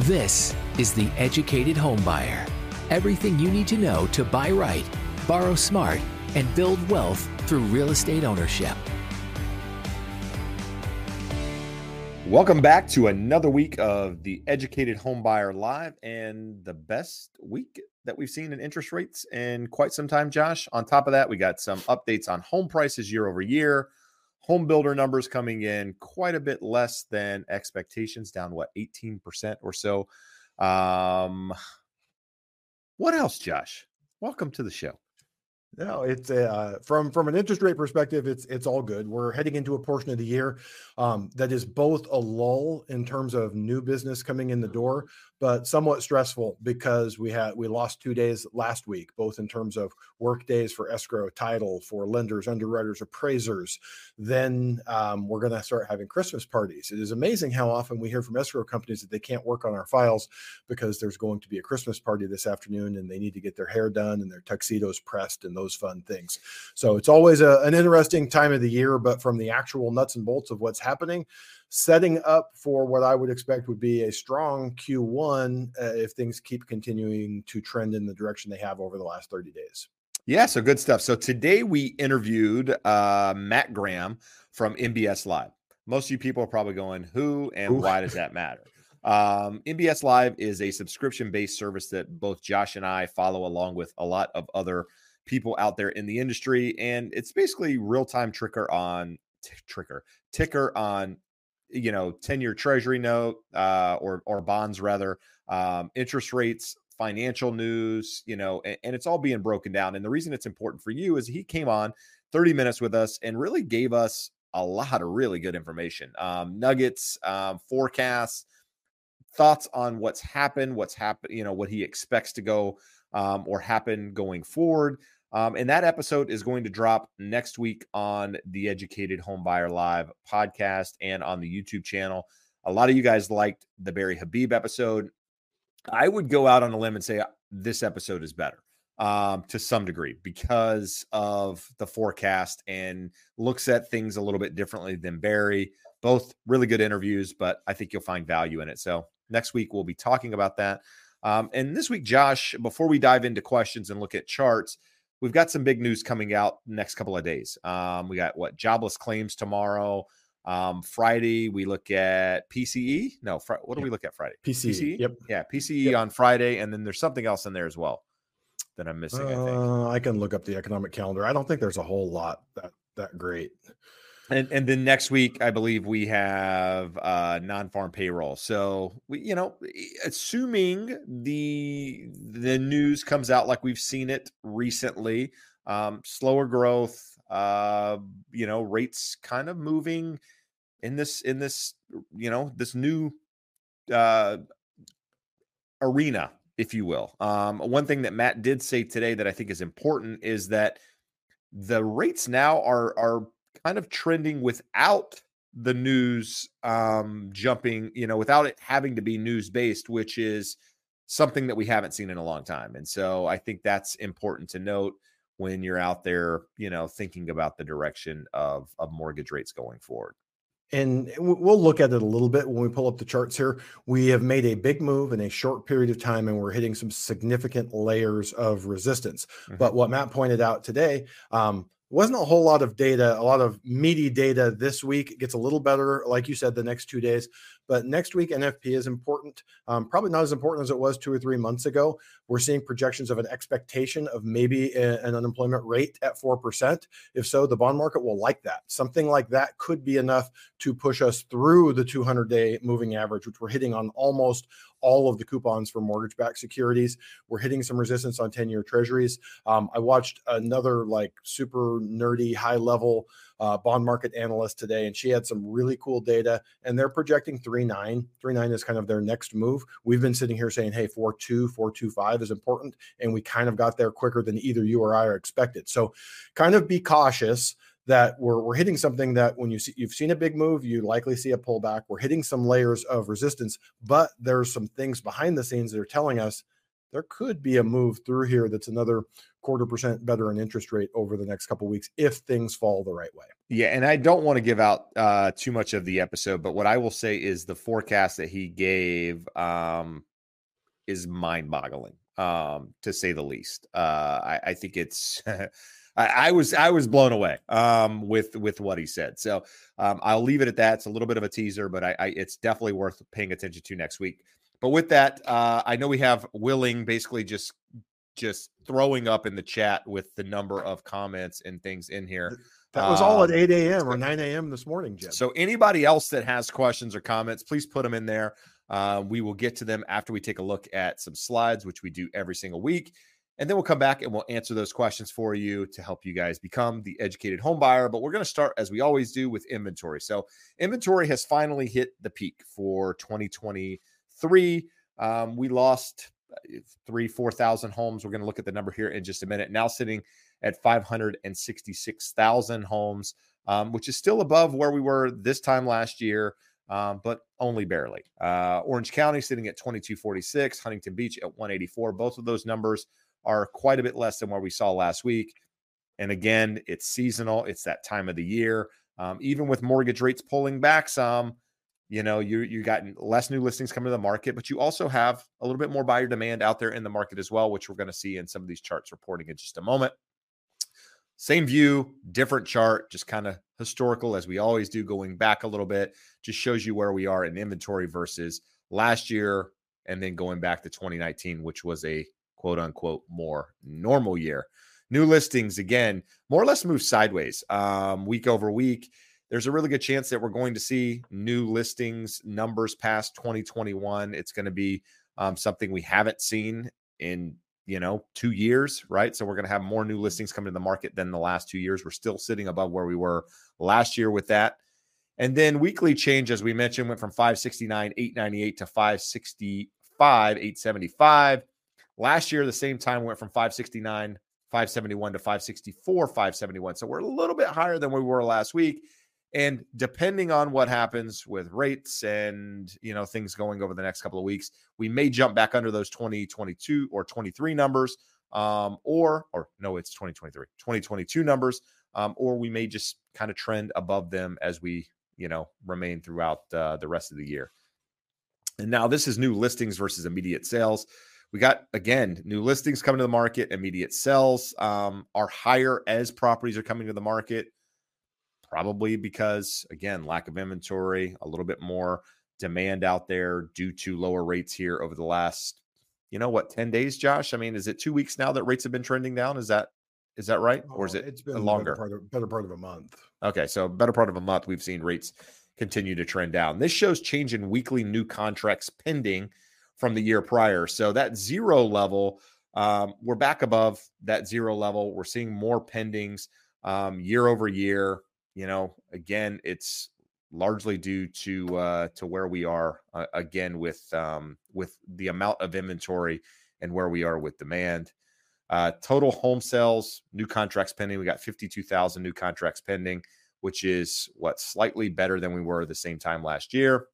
This is The Educated Homebuyer. Everything you need to know to buy right, borrow smart, and build wealth through real estate ownership. Welcome back to another week of the Educated Homebuyer Live and the best week that we've seen in interest rates in quite some time, Josh. On top of that, we got some updates on home prices year over year. Home builder numbers coming in quite a bit less than expectations, down what, 18% or so. Um, what else, Josh? Welcome to the show. No, it's uh, from from an interest rate perspective, it's it's all good. We're heading into a portion of the year um, that is both a lull in terms of new business coming in the door, but somewhat stressful because we had we lost two days last week, both in terms of work days for escrow, title, for lenders, underwriters, appraisers. Then um, we're going to start having Christmas parties. It is amazing how often we hear from escrow companies that they can't work on our files because there's going to be a Christmas party this afternoon and they need to get their hair done and their tuxedos pressed and those fun things. So it's always a, an interesting time of the year, but from the actual nuts and bolts of what's happening setting up for what I would expect would be a strong Q1 uh, if things keep continuing to trend in the direction they have over the last 30 days. Yeah, so good stuff. So today we interviewed uh, Matt Graham from MBS Live. Most of you people are probably going, who and Ooh. why does that matter? Um, MBS Live is a subscription based service that both Josh and I follow along with a lot of other people out there in the industry. And it's basically real time tricker on t- tricker ticker on you know 10 year treasury note uh, or or bonds rather um, interest rates financial news you know and, and, it's all being broken down and the reason it's important for you is he came on 30 minutes with us and really gave us a lot of really good information um, nuggets um, forecasts thoughts on what's happened what's happened you know what he expects to go um, or happen going forward um, and that episode is going to drop next week on the Educated Homebuyer Live podcast and on the YouTube channel. A lot of you guys liked the Barry Habib episode. I would go out on a limb and say uh, this episode is better um, to some degree because of the forecast and looks at things a little bit differently than Barry. Both really good interviews, but I think you'll find value in it. So next week we'll be talking about that. Um, and this week, Josh, before we dive into questions and look at charts, we've got some big news coming out next couple of days. Um, we got what jobless claims tomorrow. Um, Friday we look at PCE. No, fr- what do we look at Friday? PCE. PCE? Yep. Yeah, PCE yep. on Friday, and then there's something else in there as well that I'm missing. Uh, I think I can look up the economic calendar. I don't think there's a whole lot that that great. And and then next week, I believe we have uh, non-farm payroll. So we, you know, assuming the the news comes out like we've seen it recently, um, slower growth, uh, you know, rates kind of moving in this in this you know this new uh, arena, if you will. Um, one thing that Matt did say today that I think is important is that the rates now are are kind of trending without the news um, jumping, you know, without it having to be news based, which is something that we haven't seen in a long time. And so I think that's important to note when you're out there, you know, thinking about the direction of, of mortgage rates going forward. And we'll look at it a little bit when we pull up the charts here. We have made a big move in a short period of time, and we're hitting some significant layers of resistance. Mm-hmm. But what Matt pointed out today, um, wasn't a whole lot of data, a lot of meaty data this week. It gets a little better, like you said, the next two days. But next week, NFP is important. Um, probably not as important as it was two or three months ago. We're seeing projections of an expectation of maybe a, an unemployment rate at 4%. If so, the bond market will like that. Something like that could be enough to push us through the 200 day moving average, which we're hitting on almost all of the coupons for mortgage backed securities. We're hitting some resistance on 10 year treasuries. Um, I watched another like super nerdy, high level uh, bond market analyst today, and she had some really cool data. And they're projecting 3.9. 3.9 is kind of their next move. We've been sitting here saying, hey, 4.2, 4.25 is important. And we kind of got there quicker than either you or I are expected. So kind of be cautious that we're, we're hitting something that when you see you've seen a big move you likely see a pullback we're hitting some layers of resistance but there's some things behind the scenes that are telling us there could be a move through here that's another quarter percent better in interest rate over the next couple weeks if things fall the right way. Yeah, and I don't want to give out uh, too much of the episode, but what I will say is the forecast that he gave um, is mind-boggling, um, to say the least. Uh, I, I think it's. I, I, was I was blown away um, with with what he said. So um, I'll leave it at that. It's a little bit of a teaser, but I, I, it's definitely worth paying attention to next week. But with that, uh, I know we have Willing basically just just throwing up in the chat with the number of comments and things in here. That was all at um, 8 a.m. or 9 a.m. this morning, Jim. So anybody else that has questions or comments, please put them in there. Uh, we will get to them after we take a look at some slides, which we do every single week. And then we'll come back and we'll answer those questions for you to help you guys become the educated home buyer. But we're going to start, as we always do, with inventory. So, inventory has finally hit the peak for 2020 three. Um, we lost uh, three, 4,000 homes. We're going to look at the number here in just a minute. Now sitting at 566,000 homes, um, which is still above where we were this time last year, um, but only barely. Uh, Orange County sitting at 2246, Huntington Beach at 184. Both of those numbers are quite a bit less than where we saw last week. And again, it's seasonal, it's that time of the year. Um, even with mortgage rates pulling back some, you know you you got less new listings coming to the market but you also have a little bit more buyer demand out there in the market as well which we're going to see in some of these charts reporting in just a moment. Same view different chart just kind of historical as we always do going back a little bit just shows you where we are in inventory versus last year and then going back to 2019 which was a quote unquote more normal year. New listings again more or less move sideways um, week over week there's a really good chance that we're going to see new listings numbers past 2021. It's going to be um, something we haven't seen in you know two years, right? So we're going to have more new listings coming to the market than the last two years. We're still sitting above where we were last year with that. And then weekly change, as we mentioned, went from 569, 898 to 565, 875. Last year, the same time went from 569, 571 to 564, 571. So we're a little bit higher than we were last week. And depending on what happens with rates and you know things going over the next couple of weeks, we may jump back under those 2022 or 23 numbers, um, or or no, it's 2023, 2022 numbers, um, or we may just kind of trend above them as we you know remain throughout uh, the rest of the year. And now this is new listings versus immediate sales. We got again new listings coming to the market. Immediate sales um, are higher as properties are coming to the market probably because again lack of inventory a little bit more demand out there due to lower rates here over the last you know what 10 days josh? I mean is it two weeks now that rates have been trending down? Is that is that right? Or is oh, it it's been longer? better part, of, better part of a month. Okay so better part of a month we've seen rates continue to trend down. This shows change in weekly new contracts pending from the year prior. So that zero level um, we're back above that zero level. We're seeing more pendings um, year over year you know, again, it's largely due to uh, to where we are uh, again with um, with the amount of inventory and where we are with demand. Uh, total home sales, new contracts pending. We got 52,000 new contracts pending, which is what slightly better than we were the same time last year.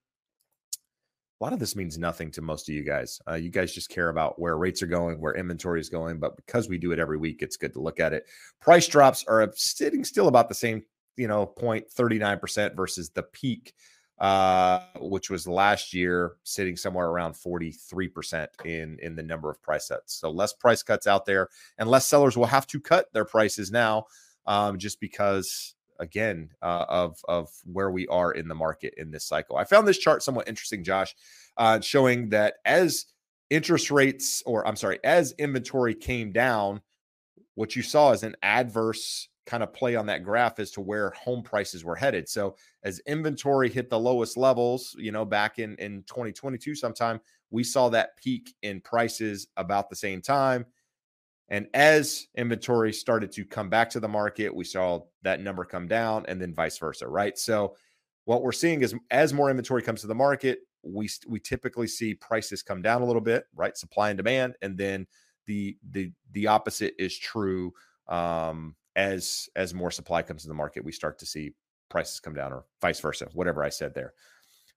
A lot of this means nothing to most of you guys. Uh, you guys just care about where rates are going, where inventory is going. But because we do it every week, it's good to look at it. Price drops are sitting still about the same you know, 0.39% versus the peak, uh, which was last year, sitting somewhere around 43% in in the number of price sets. So less price cuts out there, and less sellers will have to cut their prices now, um, just because again uh, of of where we are in the market in this cycle. I found this chart somewhat interesting, Josh, uh, showing that as interest rates, or I'm sorry, as inventory came down, what you saw is an adverse kind of play on that graph as to where home prices were headed. So as inventory hit the lowest levels, you know, back in in 2022 sometime, we saw that peak in prices about the same time. And as inventory started to come back to the market, we saw that number come down and then vice versa, right? So what we're seeing is as more inventory comes to the market, we we typically see prices come down a little bit, right? Supply and demand, and then the the the opposite is true um, as as more supply comes to the market. We start to see prices come down, or vice versa, whatever I said there.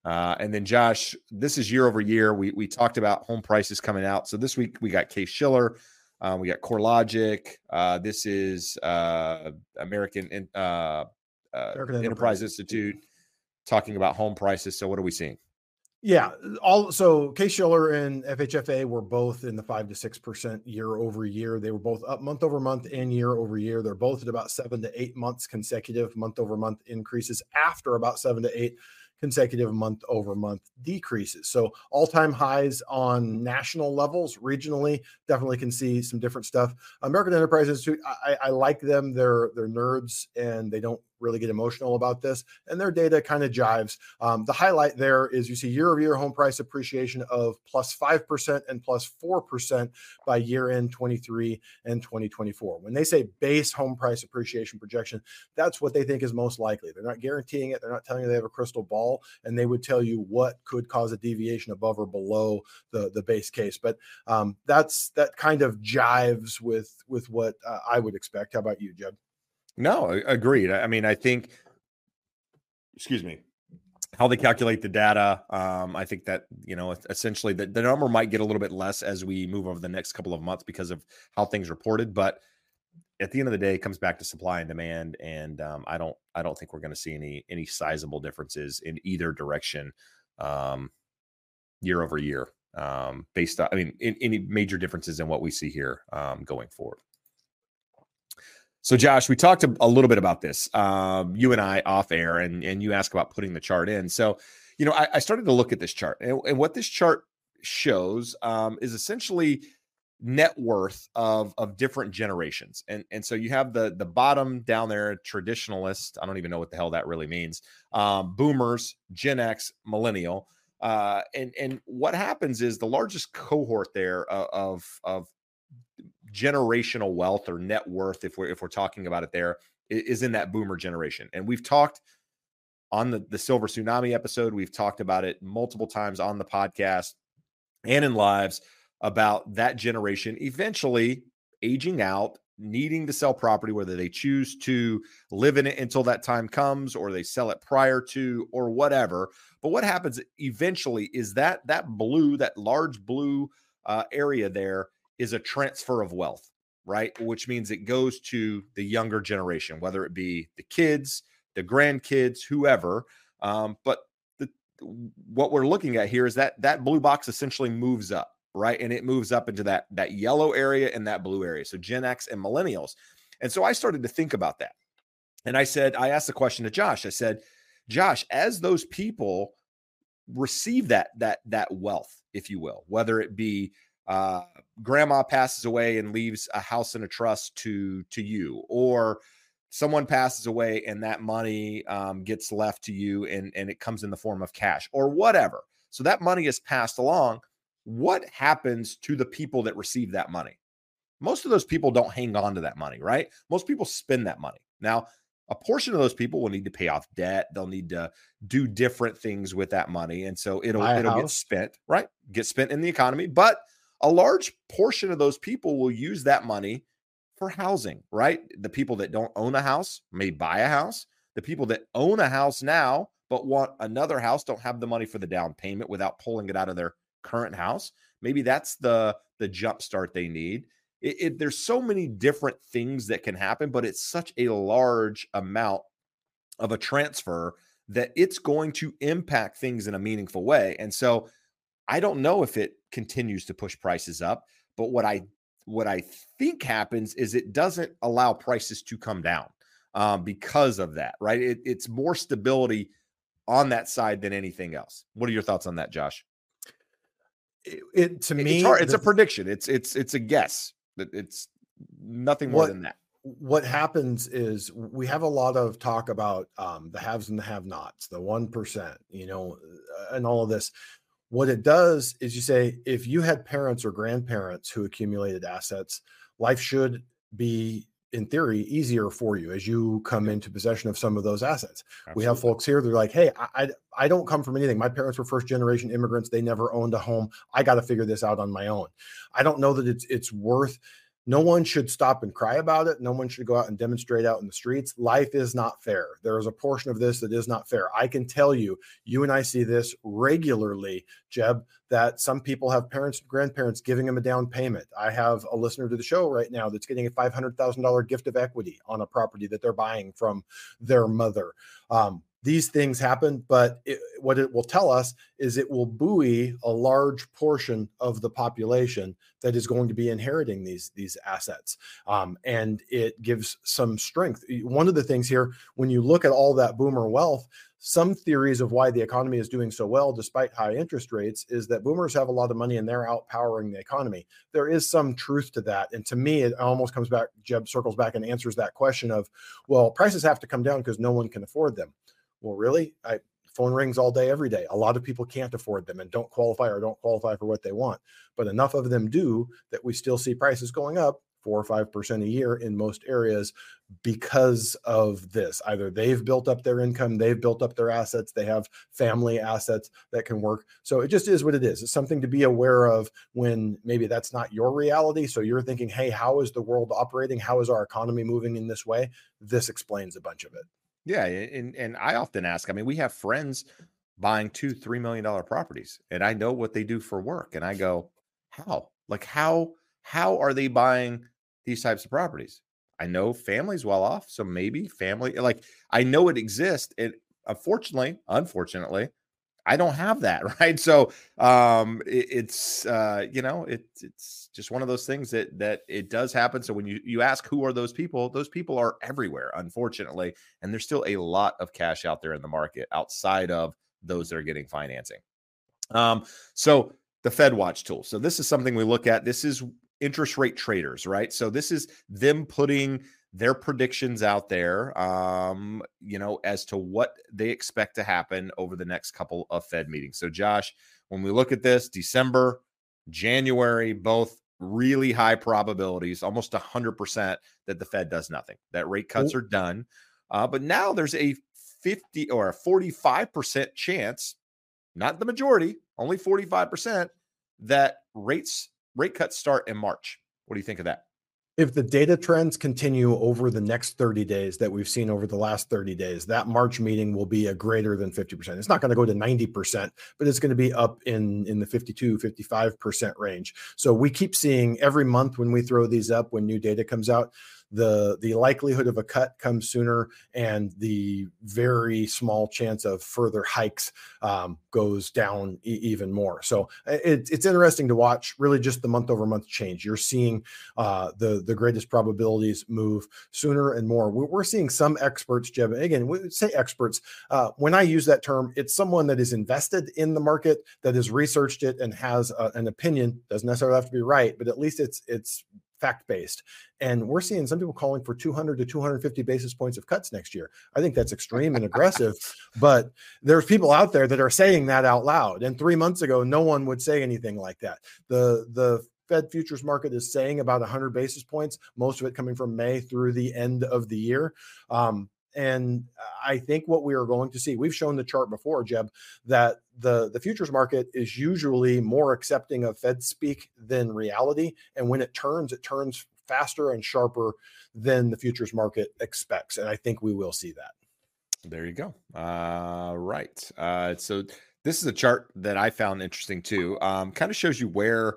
Uh, and then Josh, this is year over year. We we talked about home prices coming out. So this week we got Case Shiller, uh, we got CoreLogic. Uh, this is uh, American, uh, uh, American Enterprise Institute talking about home prices. So what are we seeing? Yeah, all so Case Shiller and FHFA were both in the five to six percent year over year. They were both up month over month and year over year. They're both at about seven to eight months consecutive month over month increases after about seven to eight consecutive month over month decreases. So all time highs on national levels, regionally, definitely can see some different stuff. American Enterprise Institute, I, I like them. They're they're nerds and they don't really get emotional about this, and their data kind of jives. Um, the highlight there is you see year over year home price appreciation of plus 5% and plus 4% by year end 23 and 2024. When they say base home price appreciation projection, that's what they think is most likely. They're not guaranteeing it, they're not telling you they have a crystal ball, and they would tell you what could cause a deviation above or below the, the base case. But um, that's that kind of jives with with what uh, I would expect. How about you, Jeb? No, agreed. I mean, I think, excuse me, how they calculate the data. Um, I think that you know essentially the, the number might get a little bit less as we move over the next couple of months because of how things reported. But at the end of the day, it comes back to supply and demand, and um, I don't I don't think we're going to see any any sizable differences in either direction um, year over year. Um, based on, I mean, in, any major differences in what we see here um, going forward. So, Josh, we talked a, little bit about this, um, you and I off air, and and you asked about putting the chart in. So, you know, I, I started to look at this chart, and, and what this chart shows um, is essentially net worth of of different generations, and and so you have the the bottom down there, traditionalist. I don't even know what the hell that really means. Um, boomers, Gen X, millennial. Uh, and and what happens is the largest cohort there of of generational wealth or net worth, if we're if we're talking about it there, is in that boomer generation. And we've talked on the, the silver tsunami episode, we've talked about it multiple times on the podcast and in lives about that generation eventually aging out, needing to sell property, whether they choose to live in it until that time comes or they sell it prior to or whatever. But what happens eventually is that that blue, that large blue uh, area there is a transfer of wealth, right? Which means it goes to the younger generation, whether it be the kids, the grandkids, whoever. Um, but the, what we're looking at here is that that blue box essentially moves up, right? And it moves up into that that yellow area and that blue area. So Gen X and millennials. And so I started to think about that. And I said, I asked the question to Josh. I said, Josh, as those people receive that that that wealth, if you will, whether it be uh, grandma passes away and leaves a house and a trust to to you or someone passes away and that money um, gets left to you and and it comes in the form of cash or whatever. So that money is passed along. What happens to the people that receive that money? Most of those people don't hang on to that money right? Most people spend that money. Now a portion of those people will need to pay off debt. They'll need to do different things with that money and so it'll it'll house. get spent right? Get spent in the economy but a large portion of those people will use that money for housing, right? The people that don't own a house may buy a house. The people that own a house now but want another house don't have the money for the down payment without pulling it out of their current house. Maybe that's the the jump start they need. It, it, there's so many different things that can happen, but it's such a large amount of a transfer that it's going to impact things in a meaningful way. And so I don't know if it continues to push prices up, but what I what I think happens is it doesn't allow prices to come down. um, because of that, right? It, it's more stability on that side than anything else. What are your thoughts on that, Josh? It, it to me, it's, it's the, a prediction. It's it's it's a guess. It's nothing more what, than that. What happens is we have a lot of talk about um, the haves and the have-nots, the one percent, you know, uh, and all of this. What it does is you say if you had parents or grandparents who accumulated assets, life should be in theory easier for you as you come into possession of some of those assets. Absolutely. We have folks here they're like, "Hey, I I don't come from anything. My parents were first generation immigrants. They never owned a home. I got to figure this out on my own." I don't know that it's it's worth no one should stop and cry about it. No one should go out and demonstrate out in the streets. Life is not fair. There is a portion of this that is not fair. I can tell you, you and I see this regularly, Jeb, that some people have parents and grandparents giving them a down payment. I have a listener to the show right now that's getting a $500,000 gift of equity on a property that they're buying from their mother. Um, these things happen, but it, what it will tell us is it will buoy a large portion of the population that is going to be inheriting these these assets, um, and it gives some strength. One of the things here, when you look at all that boomer wealth, some theories of why the economy is doing so well despite high interest rates is that boomers have a lot of money and they're outpowering the economy. There is some truth to that. And to me, it almost comes back, Jeb circles back and answers that question of, well, prices have to come down because no one can afford them. Well, really? I phone rings all day, every day. A lot of people can't afford them and don't qualify or don't qualify for what they want. But enough of them do that we still see prices going up four or five percent a year in most areas because of this. Either they've built up their income, they've built up their assets, they have family assets that can work. So it just is what it is. It's something to be aware of when maybe that's not your reality. So you're thinking, hey, how is the world operating? How is our economy moving in this way? This explains a bunch of it. Yeah, and and I often ask. I mean, we have friends buying two, three million dollar properties, and I know what they do for work, and I go, how? Like how? How are they buying these types of properties? I know families well off, so maybe family. Like I know it exists. It uh, unfortunately, unfortunately, I don't have that, right? So um it, it's uh you know, it, it's just one of those things that that it does happen. So when you you ask who are those people, those people are everywhere, unfortunately, and there's still a lot of cash out there in the market outside of those that are getting financing. Um so the Fed Watch tool. So this is something we look at. This is interest rate traders, right? So this is them putting their predictions out there, um, you know, as to what they expect to happen over the next couple of Fed meetings. So, Josh, when we look at this, December, January, both really high probabilities, almost 100% that the Fed does nothing, that rate cuts are done. Uh, but now there's a 50 or a 45% chance, not the majority, only 45%, that rates rate cuts start in March. What do you think of that? If the data trends continue over the next 30 days that we've seen over the last 30 days, that March meeting will be a greater than 50%. It's not going to go to 90%, but it's going to be up in, in the 52, 55% range. So we keep seeing every month when we throw these up, when new data comes out, the the likelihood of a cut comes sooner and the very small chance of further hikes um, goes down e- even more. So it, it's interesting to watch really just the month over month change. You're seeing uh, the the greatest probabilities move sooner and more. We're, seeing some experts jeb again we say experts uh, when i use that term it's someone that is invested in the market that has researched it and has a, an opinion doesn't necessarily have to be right but at least it's it's fact based. And we're seeing some people calling for 200 to 250 basis points of cuts next year. I think that's extreme and aggressive, but there's people out there that are saying that out loud. And three months ago, no one would say anything like that. The the Fed futures market is saying about 100 basis points, most of it coming from May through the end of the year. Um, and I think what we are going to see, we've shown the chart before, Jeb, that the, the futures market is usually more accepting of Fed speak than reality. And when it turns, it turns faster and sharper than the futures market expects. And I think we will see that. There you go. Uh, right. Uh, so this is a chart that I found interesting too. Um, kind of shows you where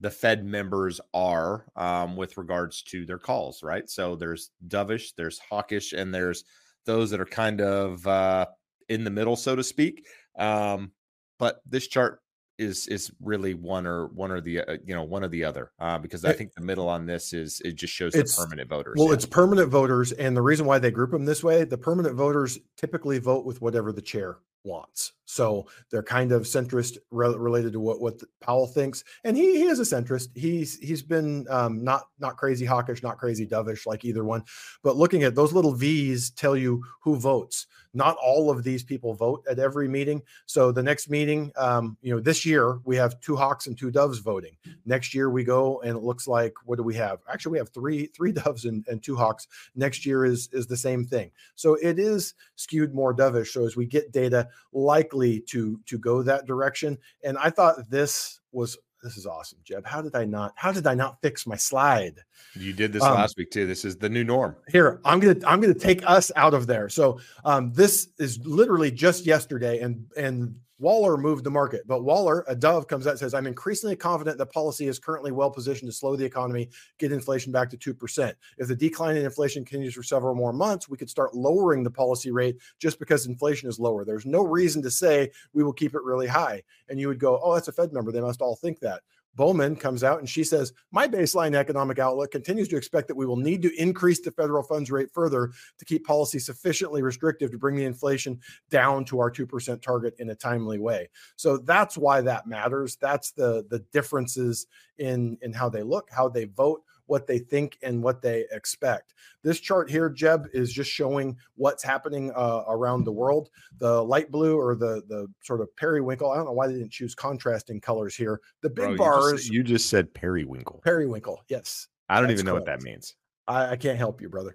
the Fed members are um, with regards to their calls, right? So there's dovish, there's hawkish, and there's those that are kind of uh, in the middle, so to speak. Um, but this chart is is really one or one or the uh, you know one or the other uh, because I think the middle on this is it just shows It's- the permanent voters. Well, yeah. it's permanent voters, and the reason why they group them this way, the permanent voters typically vote with whatever the chair wants. So they're kind of centrist re- related to what what Powell thinks, and he he is a centrist. He's he's been um, not not crazy hawkish, not crazy dovish like either one, but looking at those little V's tell you who votes. Not all of these people vote at every meeting. So the next meeting, um, you know, this year we have two hawks and two doves voting. Next year we go and it looks like what do we have? Actually, we have three three doves and, and two hawks. Next year is is the same thing. So it is skewed more dovish. So as we get data, likely to to go that direction. And I thought this was this is awesome, Jeb. How did I not? How did I not fix my slide? you did this um, last week too. This is the new norm. Here, I'm gonna I'm gonna take us out of there. So um, this is literally just yesterday, and and Waller moved the market, but Waller, a dove, comes out and says, "I'm increasingly confident that policy is currently well positioned to slow the economy, get inflation back to two percent. If the decline in inflation continues for several more months, we could start lowering the policy rate just because inflation is lower. There's no reason to say we will keep it really high." And you would go, "Oh, that's a Fed member. They must all think that." Bowman comes out and she says, My baseline economic outlook continues to expect that we will need to increase the federal funds rate further to keep policy sufficiently restrictive to bring the inflation down to our 2% target in a timely way. So that's why that matters. That's the the differences in in how they look, how they vote, what they think and what they expect. This chart here, Jeb, is just showing what's happening uh, around the world. The light blue or the the sort of periwinkle. I don't know why they didn't choose contrasting colors here. The big Bro, you just- bars, You just, said periwinkle. periwinkle. Yes, I don't even know what that means. I, I can't help you, brother.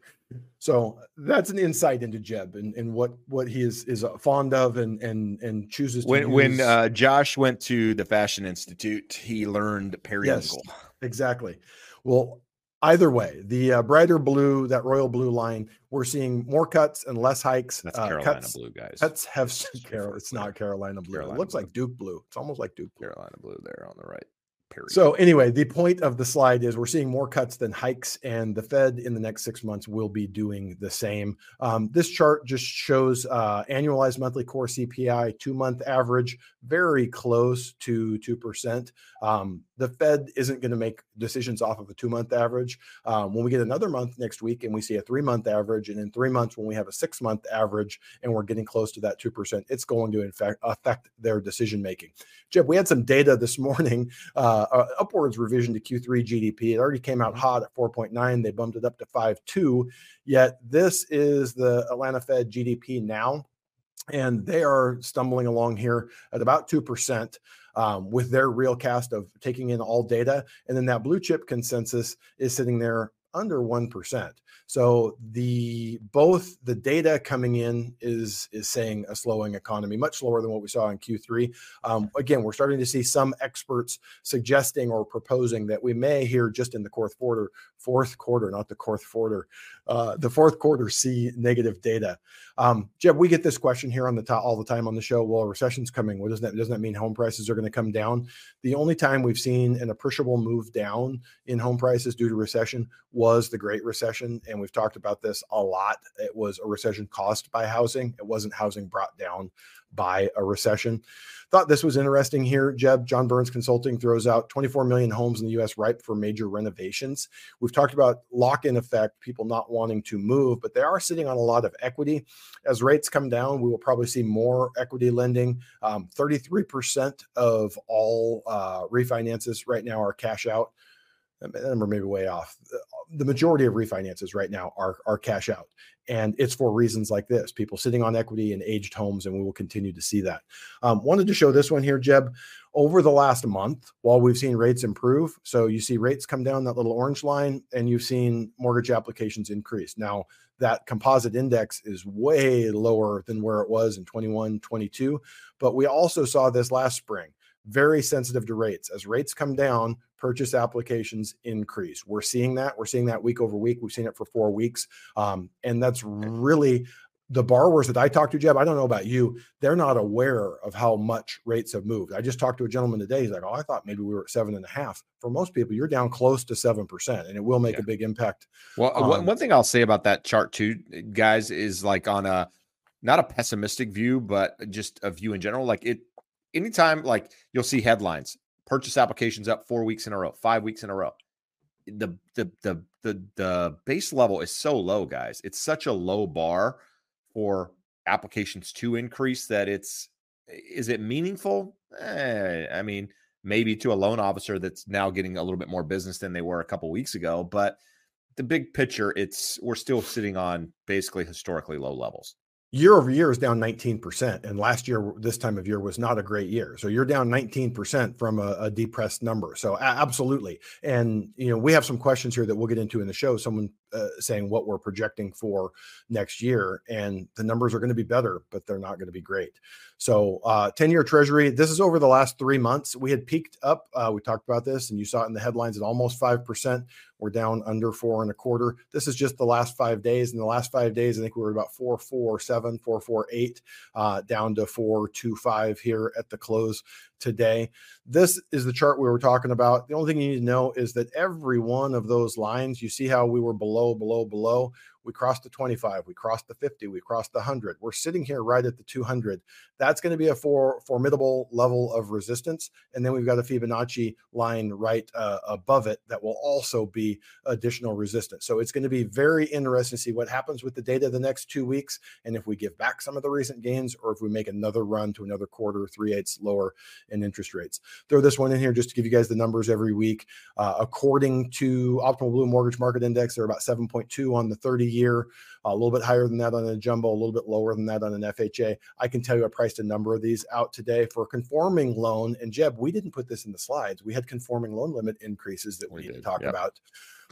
So that's an insight into Jeb and, and what what he is is uh, fond of and and and chooses to When when uh, Josh went to the Fashion Institute, he learned periwinkle. Yes, Exactly. Well, either way, the uh, brighter blue, that royal blue line, we're seeing more cuts and less hikes. That's uh, Carolina cuts, blue, guys. Cuts have Carol. It's not Carolina blue. Carolina it looks blue. like Duke blue. It's almost like Duke blue. Carolina blue there on the right. Period. So anyway, the point of the slide is we're seeing more cuts than hikes, and the Fed in the next six months will be doing the same. Um, this chart just shows uh, annualized monthly core CPI, two month average, very close to two percent. Um, the Fed isn't going to make decisions off of a two month average. Um, when we get another month next week and we see a three month average, and in three months when we have a six month average and we're getting close to that two percent, it's going to in fact affect their decision making. Jeb, we had some data this morning uh, uh, upwards revision to Q3 GDP. It already came out hot at 4.9. They bumped it up to 5.2. Yet this is the Atlanta Fed GDP now. And they are stumbling along here at about 2% um, with their real cast of taking in all data. And then that blue chip consensus is sitting there under 1%. So the both the data coming in is is saying a slowing economy, much slower than what we saw in Q3. Um, again, we're starting to see some experts suggesting or proposing that we may here just in the fourth quarter, fourth quarter, not the fourth quarter, uh, the fourth quarter see negative data. Um, Jeb, we get this question here on the top all the time on the show. Well, a recession's coming. What does that doesn't that mean home prices are going to come down? The only time we've seen an appreciable move down in home prices due to recession was the Great Recession, and we've talked about this a lot. It was a recession caused by housing. It wasn't housing brought down by a recession. Thought this was interesting here. Jeb, John Burns Consulting throws out 24 million homes in the US ripe for major renovations. We've talked about lock in effect, people not wanting to move, but they are sitting on a lot of equity. As rates come down, we will probably see more equity lending. Um, 33% of all uh, refinances right now are cash out. That number may be way off. The majority of refinances right now are, are cash out. And it's for reasons like this people sitting on equity in aged homes, and we will continue to see that. Um, wanted to show this one here, Jeb. Over the last month, while we've seen rates improve, so you see rates come down that little orange line, and you've seen mortgage applications increase. Now, that composite index is way lower than where it was in 21, 22. But we also saw this last spring very sensitive to rates. As rates come down, purchase applications increase. We're seeing that. We're seeing that week over week. We've seen it for four weeks. Um, and that's really the borrowers that I talk to, Jeb. I don't know about you. They're not aware of how much rates have moved. I just talked to a gentleman today. He's like, Oh, I thought maybe we were at seven and a half. For most people, you're down close to 7%, and it will make Yeah. a big impact. Well, uh, one Um, one thing I'll say about that chart too, guys, is like on a not a pessimistic view, but just a view in general. Like it, anytime like you'll see headlines, purchase applications up four weeks in a row, five weeks in a row. The the the the the base level is so low, guys. It's such a low bar for applications to increase that it's is it meaningful? Eh, I mean, maybe to a loan officer that's now getting a little bit more business than they were a couple weeks ago, but the big picture, it's we're still sitting on basically historically low levels year over year is down 19%. And last year, this time of year was not a great year. So you're down 19% from a, a depressed number. So absolutely. And, you know, we have some questions here that we'll get into in the show. Someone uh, saying what we're projecting for next year. And the numbers are going to be better, but they're not going to be great. So, uh, 10 year treasury, this is over the last three months. We had peaked up. Uh, we talked about this and you saw it in the headlines at almost 5%. We're down under four and a quarter. This is just the last five days. In the last five days, I think we were about 447, 448, uh, down to 425 here at the close today. This is the chart we were talking about. The only thing you need to know is that every one of those lines, you see how we were below, below, below. We crossed the 25, we crossed the 50, we crossed the 100. We're sitting here right at the 200. That's going to be a for, formidable level of resistance. And then we've got a Fibonacci line right uh, above it that will also be additional resistance. So it's going to be very interesting to see what happens with the data the next two weeks. And if we give back some of the recent gains or if we make another run to another quarter, three eighths lower in interest rates. Throw this one in here just to give you guys the numbers every week. Uh, according to Optimal Blue Mortgage Market Index, they're about 7.2 on the 30 year, a little bit higher than that on a jumbo, a little bit lower than that on an FHA. I can tell you I priced a number of these out today for a conforming loan. And Jeb, we didn't put this in the slides. We had conforming loan limit increases that we, we need to talk yep. about.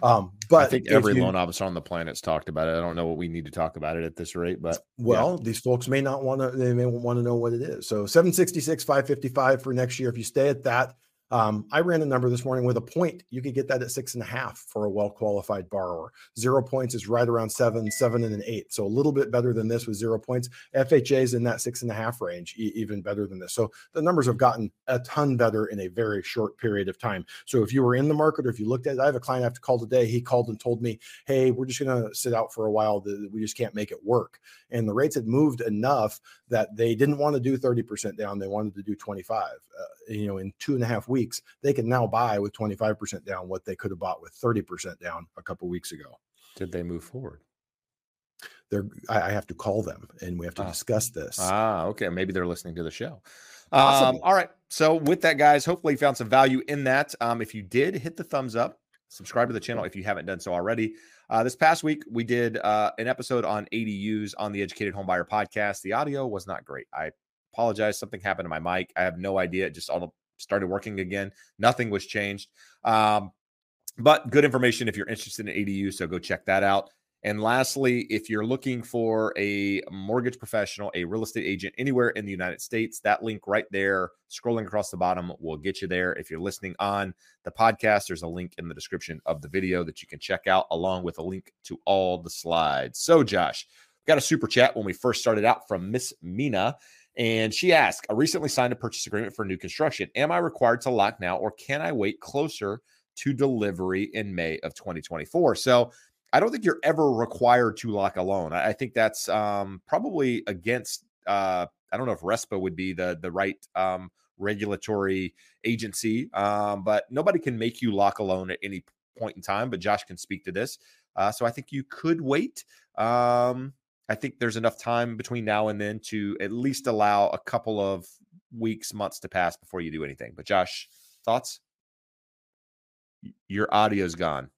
Um, but I think every you, loan officer on the planet's talked about it. I don't know what we need to talk about it at this rate, but well, yeah. these folks may not want to, they may want to know what it is. So 766, 555 for next year. If you stay at that, um, I ran a number this morning with a point. You could get that at six and a half for a well qualified borrower. Zero points is right around seven, seven and an eight. So a little bit better than this with zero points. FHA is in that six and a half range, e- even better than this. So the numbers have gotten a ton better in a very short period of time. So if you were in the market or if you looked at it, I have a client I have to call today. He called and told me, Hey, we're just going to sit out for a while. We just can't make it work. And the rates had moved enough that they didn't want to do 30% down. They wanted to do 25, uh, you know, in two and a half weeks weeks, they can now buy with 25% down what they could have bought with 30% down a couple weeks ago. Did they move forward? They're, I, I have to call them and we have to ah. discuss this. Ah, okay. Maybe they're listening to the show. Um, all right. So, with that, guys, hopefully you found some value in that. Um, if you did, hit the thumbs up, subscribe to the channel if you haven't done so already. Uh, this past week, we did uh, an episode on ADUs on the Educated Homebuyer podcast. The audio was not great. I apologize. Something happened to my mic. I have no idea. It just all started working again. Nothing was changed. Um, but good information if you're interested in ADU. So go check that out. And lastly, if you're looking for a mortgage professional, a real estate agent anywhere in the United States, that link right there, scrolling across the bottom, will get you there. If you're listening on the podcast, there's a link in the description of the video that you can check out, along with a link to all the slides. So, Josh, got a super chat when we first started out from Miss Mina. And she asked, I recently signed a purchase agreement for new construction. Am I required to lock now or can I wait closer to delivery in May of 2024? So I don't think you're ever required to lock a loan. I, think that's um, probably against, uh, I don't know if RESPA would be the, the right um, regulatory agency, um, but nobody can make you lock a loan at any point in time. But Josh can speak to this. Uh, so I think you could wait. Um, I think there's enough time between now and then to at least allow a couple of weeks, months to pass before you do anything. But Josh, thoughts? Your audio's gone.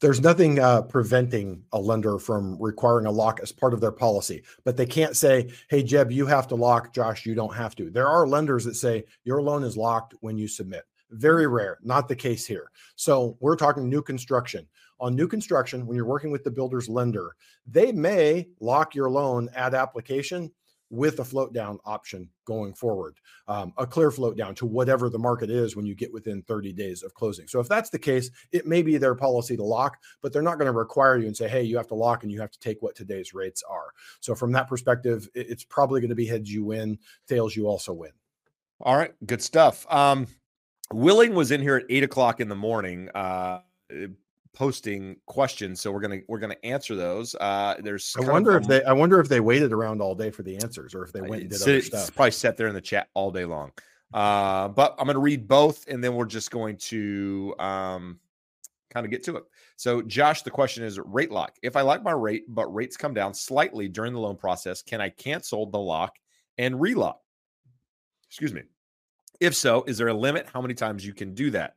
There's nothing uh, preventing a lender from requiring a lock as part of their policy, but they can't say, "Hey, Jeb, you have to lock." Josh, you don't have to. There are lenders that say your loan is locked when you submit. Very rare, not the case here. So we're talking new construction on new construction, when you're working with the builder's lender, they may lock your loan at application with a float down option going forward, um, a clear float down to whatever the market is when you get within 30 days of closing. So if that's the case, it may be their policy to lock, but they're not going to require you and say, hey, you have to lock and you have to take what today's rates are. So from that perspective, it's probably going to be heads you win, tails you also win. All right, good stuff. Um, Willing was in here at eight o'clock in the morning. Uh, posting questions, so we're gonna we're gonna answer those. Uh, there's I wonder if they I wonder if they waited around all day for the answers or if they went and did other stuff. Probably sat there in the chat all day long. Uh, but I'm to read both, and then we're just going to um, kind of get to it. So, Josh, the question is rate lock. If I like my rate, but rates come down slightly during the loan process, can I cancel the lock and relock? Excuse me. If so, is there a limit how many times you can do that?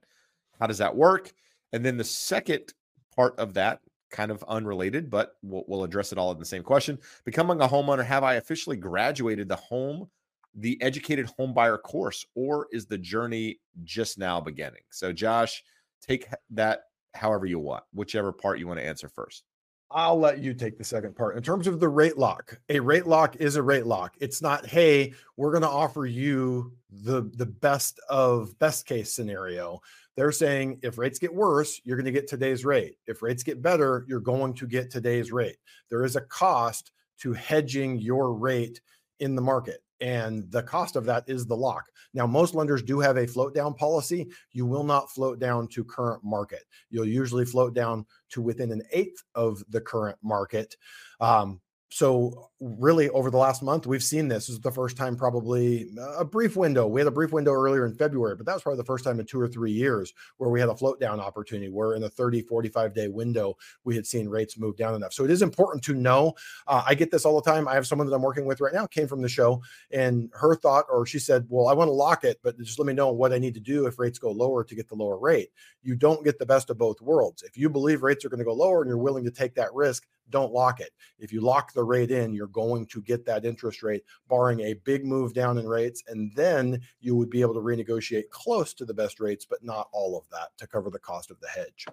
How does that work? And then the second part of that, kind of unrelated, but we'll, we'll address it all in the same question. Becoming a homeowner, have I officially graduated the home, the educated home buyer course, or is the journey just now beginning? So, Josh, take that however you want, whichever part you want to answer first. I'll let you take the second part. In terms of the rate lock, a rate lock is a rate lock. It's not, hey, we're going to offer you the the best of best case scenario. They're saying if rates get worse, you're going to get today's rate. If rates get better, you're going to get today's rate. There is a cost to hedging your rate in the market and the cost of that is the lock. Now, most lenders do have a float down policy. You will not float down to current market. You'll usually float down to within an eighth of the current market. Um, so really over the last month we've seen this. this is the first time probably a brief window. We had a brief window earlier in february but that was probably the first time in two or three years where we had a float down opportunity where in a 30 45 day window we had seen rates move down enough. So it is important to know uh, i get this all the time. I have someone that i'm working with right now came from the show and her thought or she said well i want to lock it but just let me know what i need to do if rates go lower to get the lower rate. You don't get the best of both worlds. If you believe rates are going to go lower and you're willing to take that risk don't lock it. If you lock the rate in, you're going to get that interest rate, barring a big move down in rates. And then you would be able to renegotiate close to the best rates, but not all of that to cover the cost of the hedge.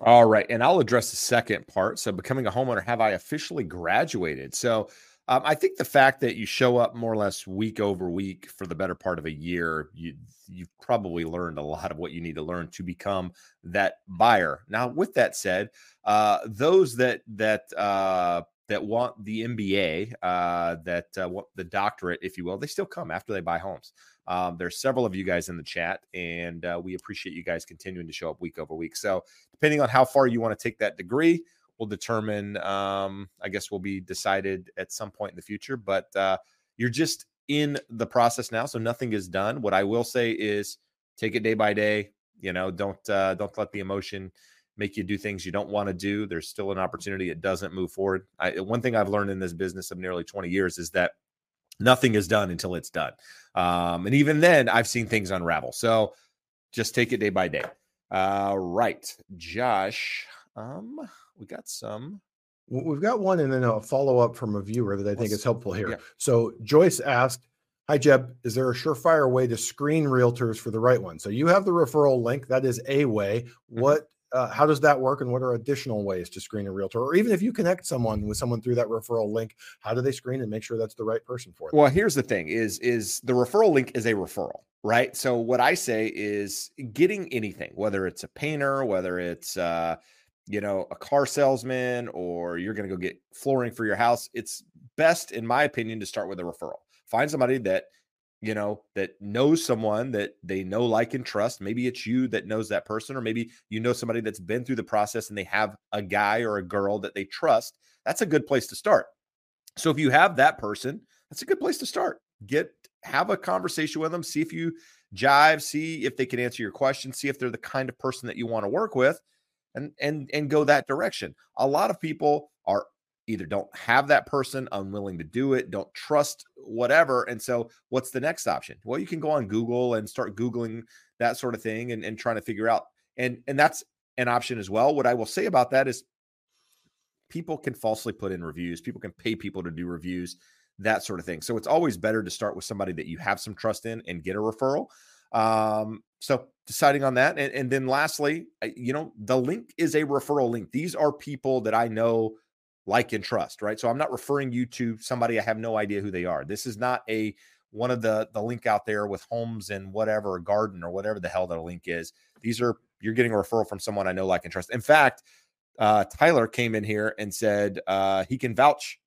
All right. And I'll address the second part. So, becoming a homeowner, have I officially graduated? So, um, I think the fact that you show up more or less week over week for the better part of a year, you you've probably learned a lot of what you need to learn to become that buyer. Now, with that said, uh, those that that uh, that want the MBA, uh, that uh, want the doctorate, if you will, they still come after they buy homes. Um, there's several of you guys in the chat, and uh, we appreciate you guys continuing to show up week over week. So, depending on how far you want to take that degree, will determine. Um, I guess will be decided at some point in the future. But uh, you're just in the process now, so nothing is done. What I will say is take it day by day. You know, don't uh, don't let the emotion make you do things you don't want to do. There's still an opportunity. It doesn't move forward. I, one thing I've learned in this business of nearly 20 years is that nothing is done until it's done. Um, and even then, I've seen things unravel. So just take it day by day. Uh, right, Josh. Um, we got some. We've got one and then a follow up from a viewer that I think is helpful here. Yeah. So Joyce asked, Hi, Jeb. Is there a surefire way to screen realtors for the right one? So you have the referral link. That is a way. Mm-hmm. What, uh, how does that work? And what are additional ways to screen a realtor? Or even if you connect someone with someone through that referral link, how do they screen and make sure that's the right person for them? Well, here's the thing: is is the referral link is a referral, right? So what I say is getting anything, whether it's a painter, whether it's uh, you know, a car salesman or you're going to go get flooring for your house, it's best, in my opinion, to start with a referral. Find somebody that, you know, that knows someone that they know, like, and trust. Maybe it's you that knows that person, or maybe you know somebody that's been through the process and they have a guy or a girl that they trust. That's a good place to start. So if you have that person, that's a good place to start. Get have a conversation with them, see if you jive, see if they can answer your questions, see if they're the kind of person that you want to work with and and and go that direction. A lot of people are either don't have that person, unwilling to do it, don't trust whatever. And so what's the next option? Well, you can go on Google and start Googling that sort of thing and, and trying to figure out. And and that's an option as well. What I will say about that is people can falsely put in reviews, people can pay people to do reviews, that sort of thing. So it's always better to start with somebody that you have some trust in and get a referral. Um, so deciding on that. And, and then lastly, you know, the link is a referral link. These are people that I know, like, and trust, right? So I'm not referring you to somebody I have no idea who they are. This is not a one of the the link out there with homes and whatever garden or whatever the hell their link is. These are you're getting a referral from someone I know, like, and trust. In fact, uh, Tyler came in here and said uh, he can vouch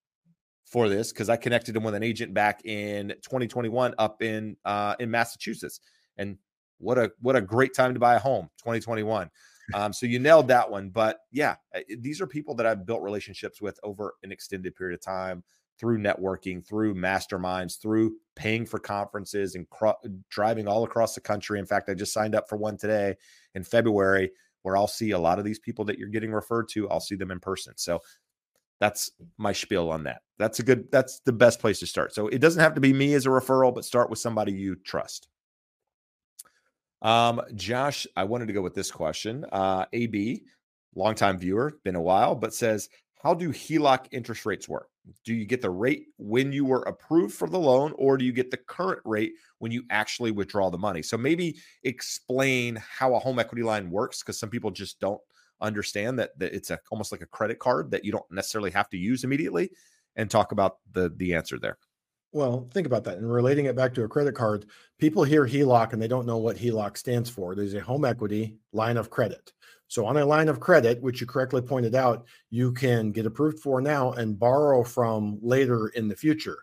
for this because I connected him with an agent back in 2021 up in uh, in Massachusetts, and what a what a great time to buy a home 2021 Um, so you nailed that one. But yeah, these are people that I've built relationships with over an extended period of time through networking, through masterminds, through paying for conferences and cro- driving all across the country. In fact, I just signed up for one today in February where I'll see a lot of these people that you're getting referred to. I'll see them in person. So that's my spiel on that. That's a good, that's the best place to start. So it doesn't have to be me as a referral, but start with somebody you trust. Um, Josh, I wanted to go with this question. Uh, AB, longtime viewer, been a while, but says, How do HELOC interest rates work? Do you get the rate when you were approved for the loan, or do you get the current rate when you actually withdraw the money? So maybe explain how a home equity line works because some people just don't understand that, that it's a, almost like a credit card that you don't necessarily have to use immediately and talk about the the answer there. Well, think about that. And relating it back to a credit card, people hear HELOC and they don't know what HELOC stands for. There's a home equity line of credit. So, on a line of credit, which you correctly pointed out, you can get approved for now and borrow from later in the future.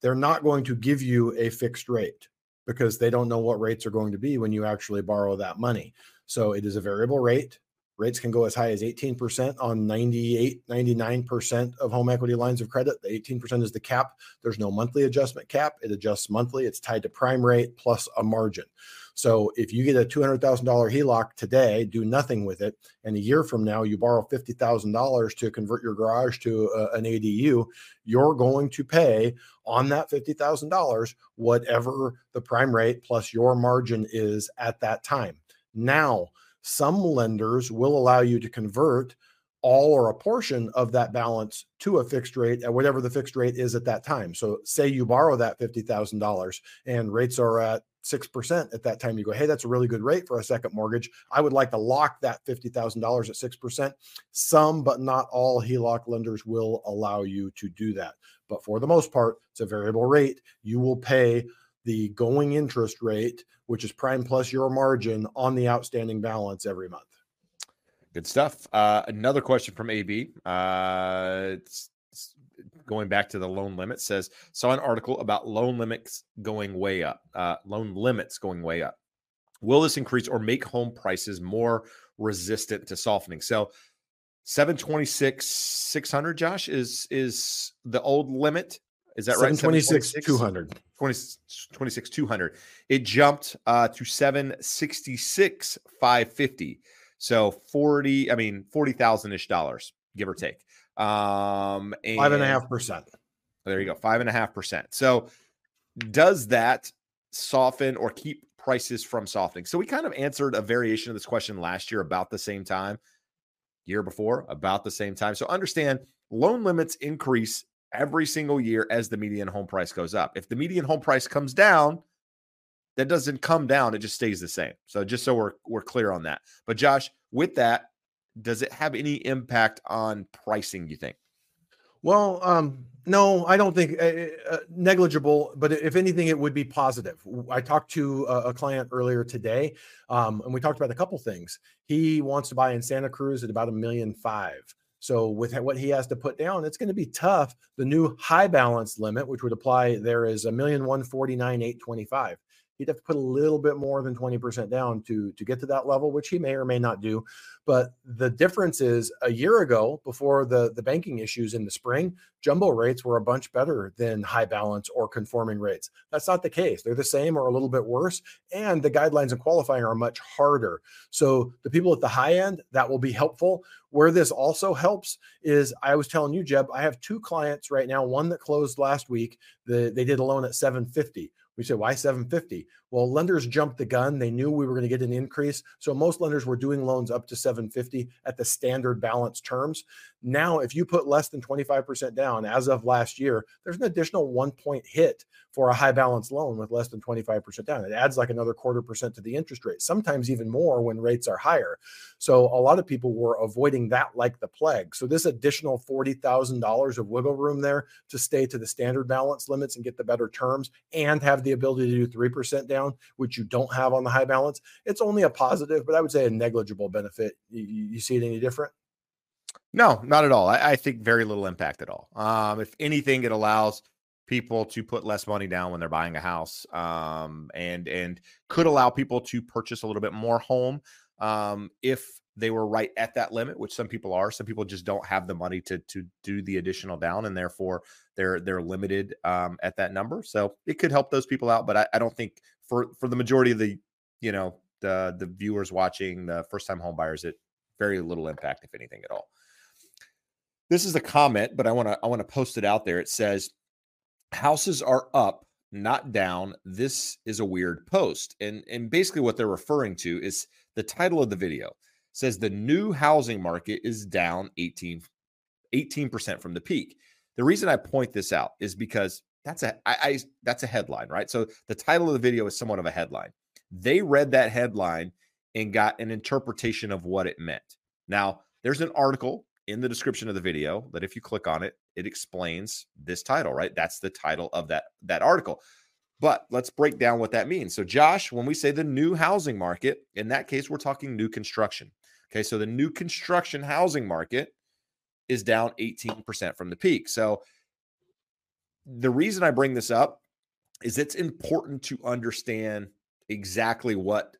They're not going to give you a fixed rate because they don't know what rates are going to be when you actually borrow that money. So, it is a variable rate. Rates can go as high as 18% on 98, 99% of home equity lines of credit. The 18% is the cap. There's no monthly adjustment cap. It adjusts monthly. It's tied to prime rate plus a margin. So if you get a $200,000 HELOC today, do nothing with it, and a year from now you borrow $50,000 to convert your garage to uh, a, an ADU, you're going to pay on that $50,000 whatever the prime rate plus your margin is at that time. Now, some lenders will allow you to convert all or a portion of that balance to a fixed rate at whatever the fixed rate is at that time. So, say you borrow that $50,000 and rates are at 6% at that time. You go, hey, that's a really good rate for a second mortgage. I would like to lock that $50,000 at 6%. Some, but not all HELOC lenders will allow you to do that. But for the most part, it's a variable rate. You will pay the going interest rate, which is prime plus your margin on the outstanding balance every month. Good stuff. Uh, another question from AB. Uh, it's, it's going back to the loan limit says saw an article about loan limits going way up. Uh, loan limits going way up. Will this increase or make home prices more resistant to softening? So 726 600 Josh is is the old limit is that right? 726 200. 26 200. It jumped uh, to 766 550. So 40, I mean, 40,000 ish dollars, give or take. Um, and five and a half percent. There you go, five and a half percent. So does that soften or keep prices from softening? So we kind of answered a variation of this question last year about the same time, year before, about the same time. So understand loan limits increase every single year as the median home price goes up. If the median home price comes down, that doesn't come down, it just stays the same. So just so we're we're clear on that. But Josh, with that, does it have any impact on pricing, you think? Well, um, no, I don't think uh, uh, negligible, but if anything, it would be positive. I talked to a, a client earlier today, um, and we talked about a couple things. He wants to buy in Santa Cruz at about a million five. So with what he has to put down, it's going to be tough. The new high balance limit, which would apply there, is a million one forty nine eight twenty five he'd have to put a little bit more than 20% down to to get to that level which he may or may not do but the difference is a year ago before the the banking issues in the spring jumbo rates were a bunch better than high balance or conforming rates that's not the case they're the same or a little bit worse and the guidelines and qualifying are much harder so the people at the high end that will be helpful where this also helps is I was telling you, Jeb, I have two clients right now. One that closed last week. The, they did a loan at 750. We said, why 750? Well, lenders jumped the gun. They knew we were going to get an increase. So most lenders were doing loans up to 750 at the standard balance terms. Now, if you put less than 25% down as of last year, there's an additional one point hit for a high balance loan with less than 25% down. It adds like another quarter percent to the interest rate, sometimes even more when rates are higher. So a lot of people were avoiding that like the plague. So this additional $40,000 of wiggle room there to stay to the standard balance limits and get the better terms and have the ability to do 3% down which you don't have on the high balance, it's only a positive, but I would say a negligible benefit. You, you see it any different? No, not at all. I, I, think very little impact at all. Um, if anything, it allows people to put less money down when they're buying a house, um, and and could allow people to purchase a little bit more home um, if they were right at that limit, which some people are. Some people just don't have the money to to do the additional down, and therefore they're they're limited um, at that number. So it could help those people out, but I, I don't think for for the majority of the you know the the viewers watching the first time home buyers, it very little impact, if anything at all. This is a comment, but I want to I want to post it out there. It says houses are up, not down. This is a weird post. And and basically what they're referring to is the title of the video says the new housing market is down 18 18% from the peak. The reason I point this out is because that's a I, I that's a headline, right? So the title of the video is somewhat of a headline. They read that headline and got an interpretation of what it meant. Now, there's an article in the description of the video that if you click on it, it explains this title, right? That's the title of that that article. But let's break down what that means. So, Josh, when we say the new housing market, in that case, we're talking new construction. Okay, so the new construction housing market is down 18% from the peak. So, the reason I bring this up is it's important to understand exactly what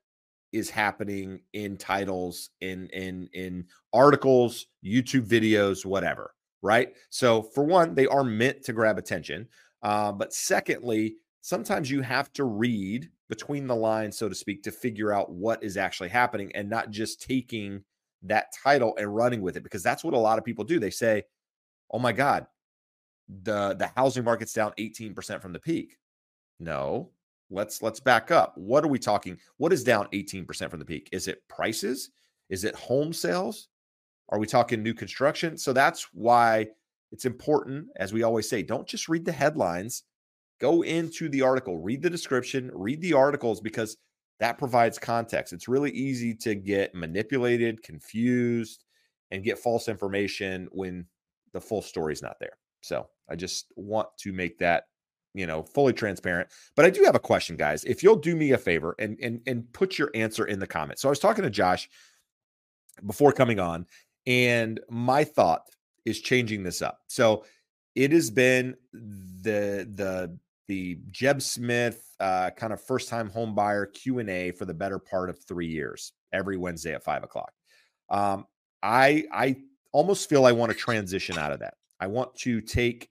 is happening in titles in in in articles youtube videos whatever right? So for one they are meant to grab attention uh, but secondly sometimes you have to read between the lines so to speak to figure out what is actually happening and not just taking that title and running with it because that's what a lot of people do. They say oh my god the the housing market's down 18% from the peak. No let's let's back up. What are we talking? What is down 18% from the peak? Is it prices? Is it home sales? Are we talking new construction? So that's why it's important, as we always say, don't just read the headlines. Go into the article, read the description, read the articles because that provides context. It's really easy to get manipulated, confused, and get false information when the full story is not there. So I just want to make that you know, fully transparent. But I do have a question, guys. If you'll do me a favor and and and put your answer in the comments. So I was talking to Josh before coming on, and my thought is changing this up. So it has been the the the Jeb Smith uh, kind of first time home buyer Q and A for the better part of three years, every Wednesday at five o'clock. Um, I I almost feel I want to transition out of that. I want to take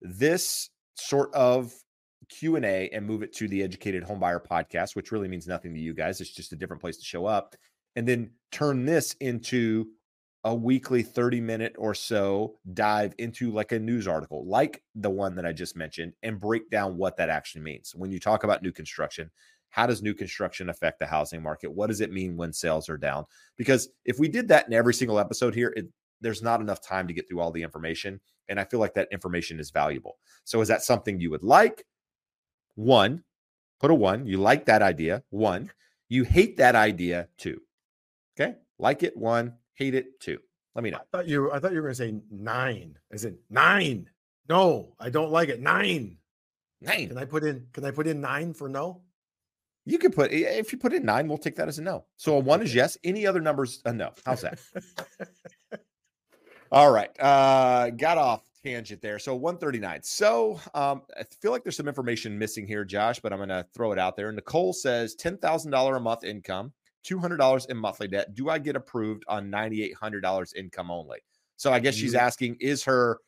this sort of q&a and move it to the educated homebuyer podcast which really means nothing to you guys it's just a different place to show up and then turn this into a weekly 30 minute or so dive into like a news article like the one that i just mentioned and break down what that actually means. When you talk about new construction how does new construction affect the housing market? What does it mean when sales are down? Because if we did that in every single episode here it, there's not enough time to get through all the information. And I feel like that information is valuable. So, is that something you would like? One, put a one. You like that idea. One, you hate that idea. Two. Okay. Like it. One, hate it. Two. Let me know. I thought you I thought you were going to say nine. As in nine. No, I don't like it. Nine. Nine. Can I put in can I put in nine for no? You could put if you put in nine, we'll take that as a no. So a one is yes. Any other numbers a no. How's that? All right. Uh, got off tangent there. So 139. So um, I feel like there's some information missing here, Josh, but I'm going to throw it out there. Nicole says $10,000 a month income, $200 in monthly debt. Do I get approved on $9,800 income only? So I guess she's asking, is her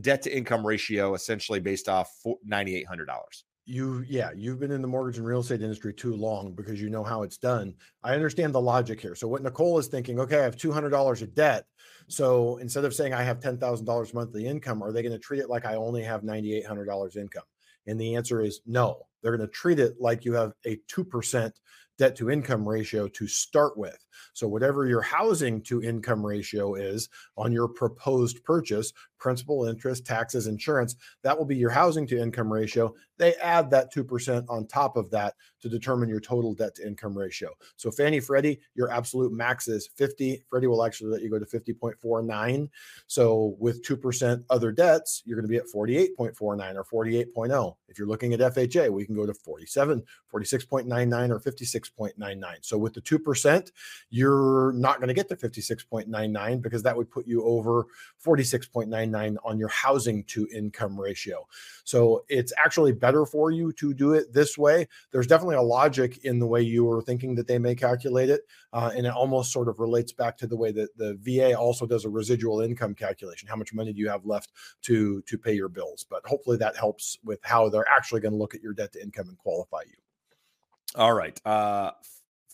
debt to income ratio essentially based off $9,800? you yeah you've been in the mortgage and real estate industry too long because you know how it's done i understand the logic here so what nicole is thinking okay i have $200 of debt so instead of saying i have $10000 monthly income are they going to treat it like i only have $9800 income and the answer is no they're going to treat it like you have a 2% debt to income ratio to start with. So, whatever your housing to income ratio is on your proposed purchase, principal, interest, taxes, insurance, that will be your housing to income ratio. They add that 2% on top of that to determine your total debt to income ratio. So, Fannie Freddie, your absolute max is 50. Freddie will actually let you go to 50.49. So, with 2% other debts, you're going to be at 48.49 or 48.0. If you're looking at FHA, we can go to 47, 46.99 or 56.99. So with the 2%, you're not going to get to 56.99 because that would put you over 46.99 on your housing to income ratio. So it's actually better for you to do it this way. There's definitely a logic in the way you were thinking that they may calculate it. Uh, and it almost sort of relates back to the way that the VA also does a residual income calculation. How much money do you have left to, to pay your bills? But hopefully that helps with how they're actually going to look at your debt to income and qualify you. All right. Uh,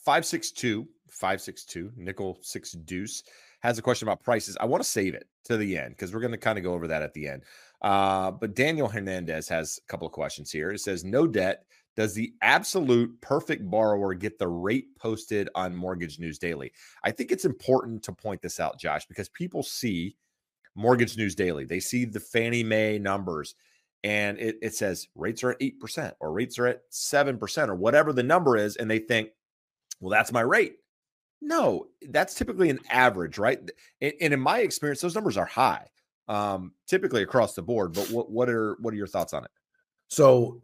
562, 562, nickel six deuce has a question about prices. I want to save it to the end because we're going to kind of go over that at the end. Uh, but Daniel Hernandez has a couple of questions here. It says, No debt. Does the absolute perfect borrower get the rate posted on Mortgage News Daily? I think it's important to point this out, Josh, because people see Mortgage News Daily. They see the Fannie Mae numbers and it, it says rates are at 8% or rates are at 7% or whatever the number is. And they think, well, that's my rate. No, that's typically an average, right? And, and in my experience, those numbers are high, um, typically across the board. But what what are what are your thoughts on it? So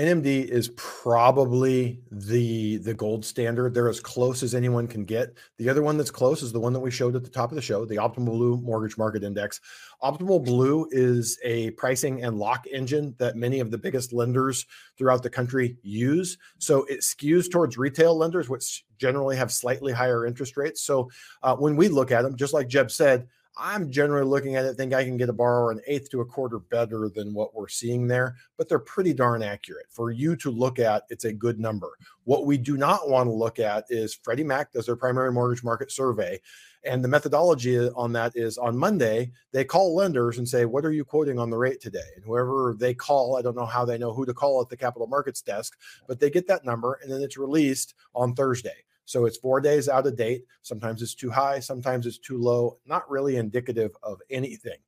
NMD is probably the the gold standard. They're as close as anyone can get. The other one that's close is the one that we showed at the top of the show, the Optimal Blue Mortgage Market Index. Optimal Blue is a pricing and lock engine that many of the biggest lenders throughout the country use. So it skews towards retail lenders, which generally have slightly higher interest rates. So uh, when we look at them, just like Jeb said, I'm generally looking at it, think I can get a borrower an eighth to a quarter better than what we're seeing there, but they're pretty darn accurate. For you to look at, it's a good number. What we do not want to look at is Freddie Mac does their primary mortgage market survey. And the methodology on that is on Monday, they call lenders and say, What are you quoting on the rate today? And whoever they call, I don't know how they know who to call at the capital markets desk, but they get that number and then it's released on Thursday. So it's four days out of date. Sometimes it's too high, sometimes it's too low, not really indicative of anything.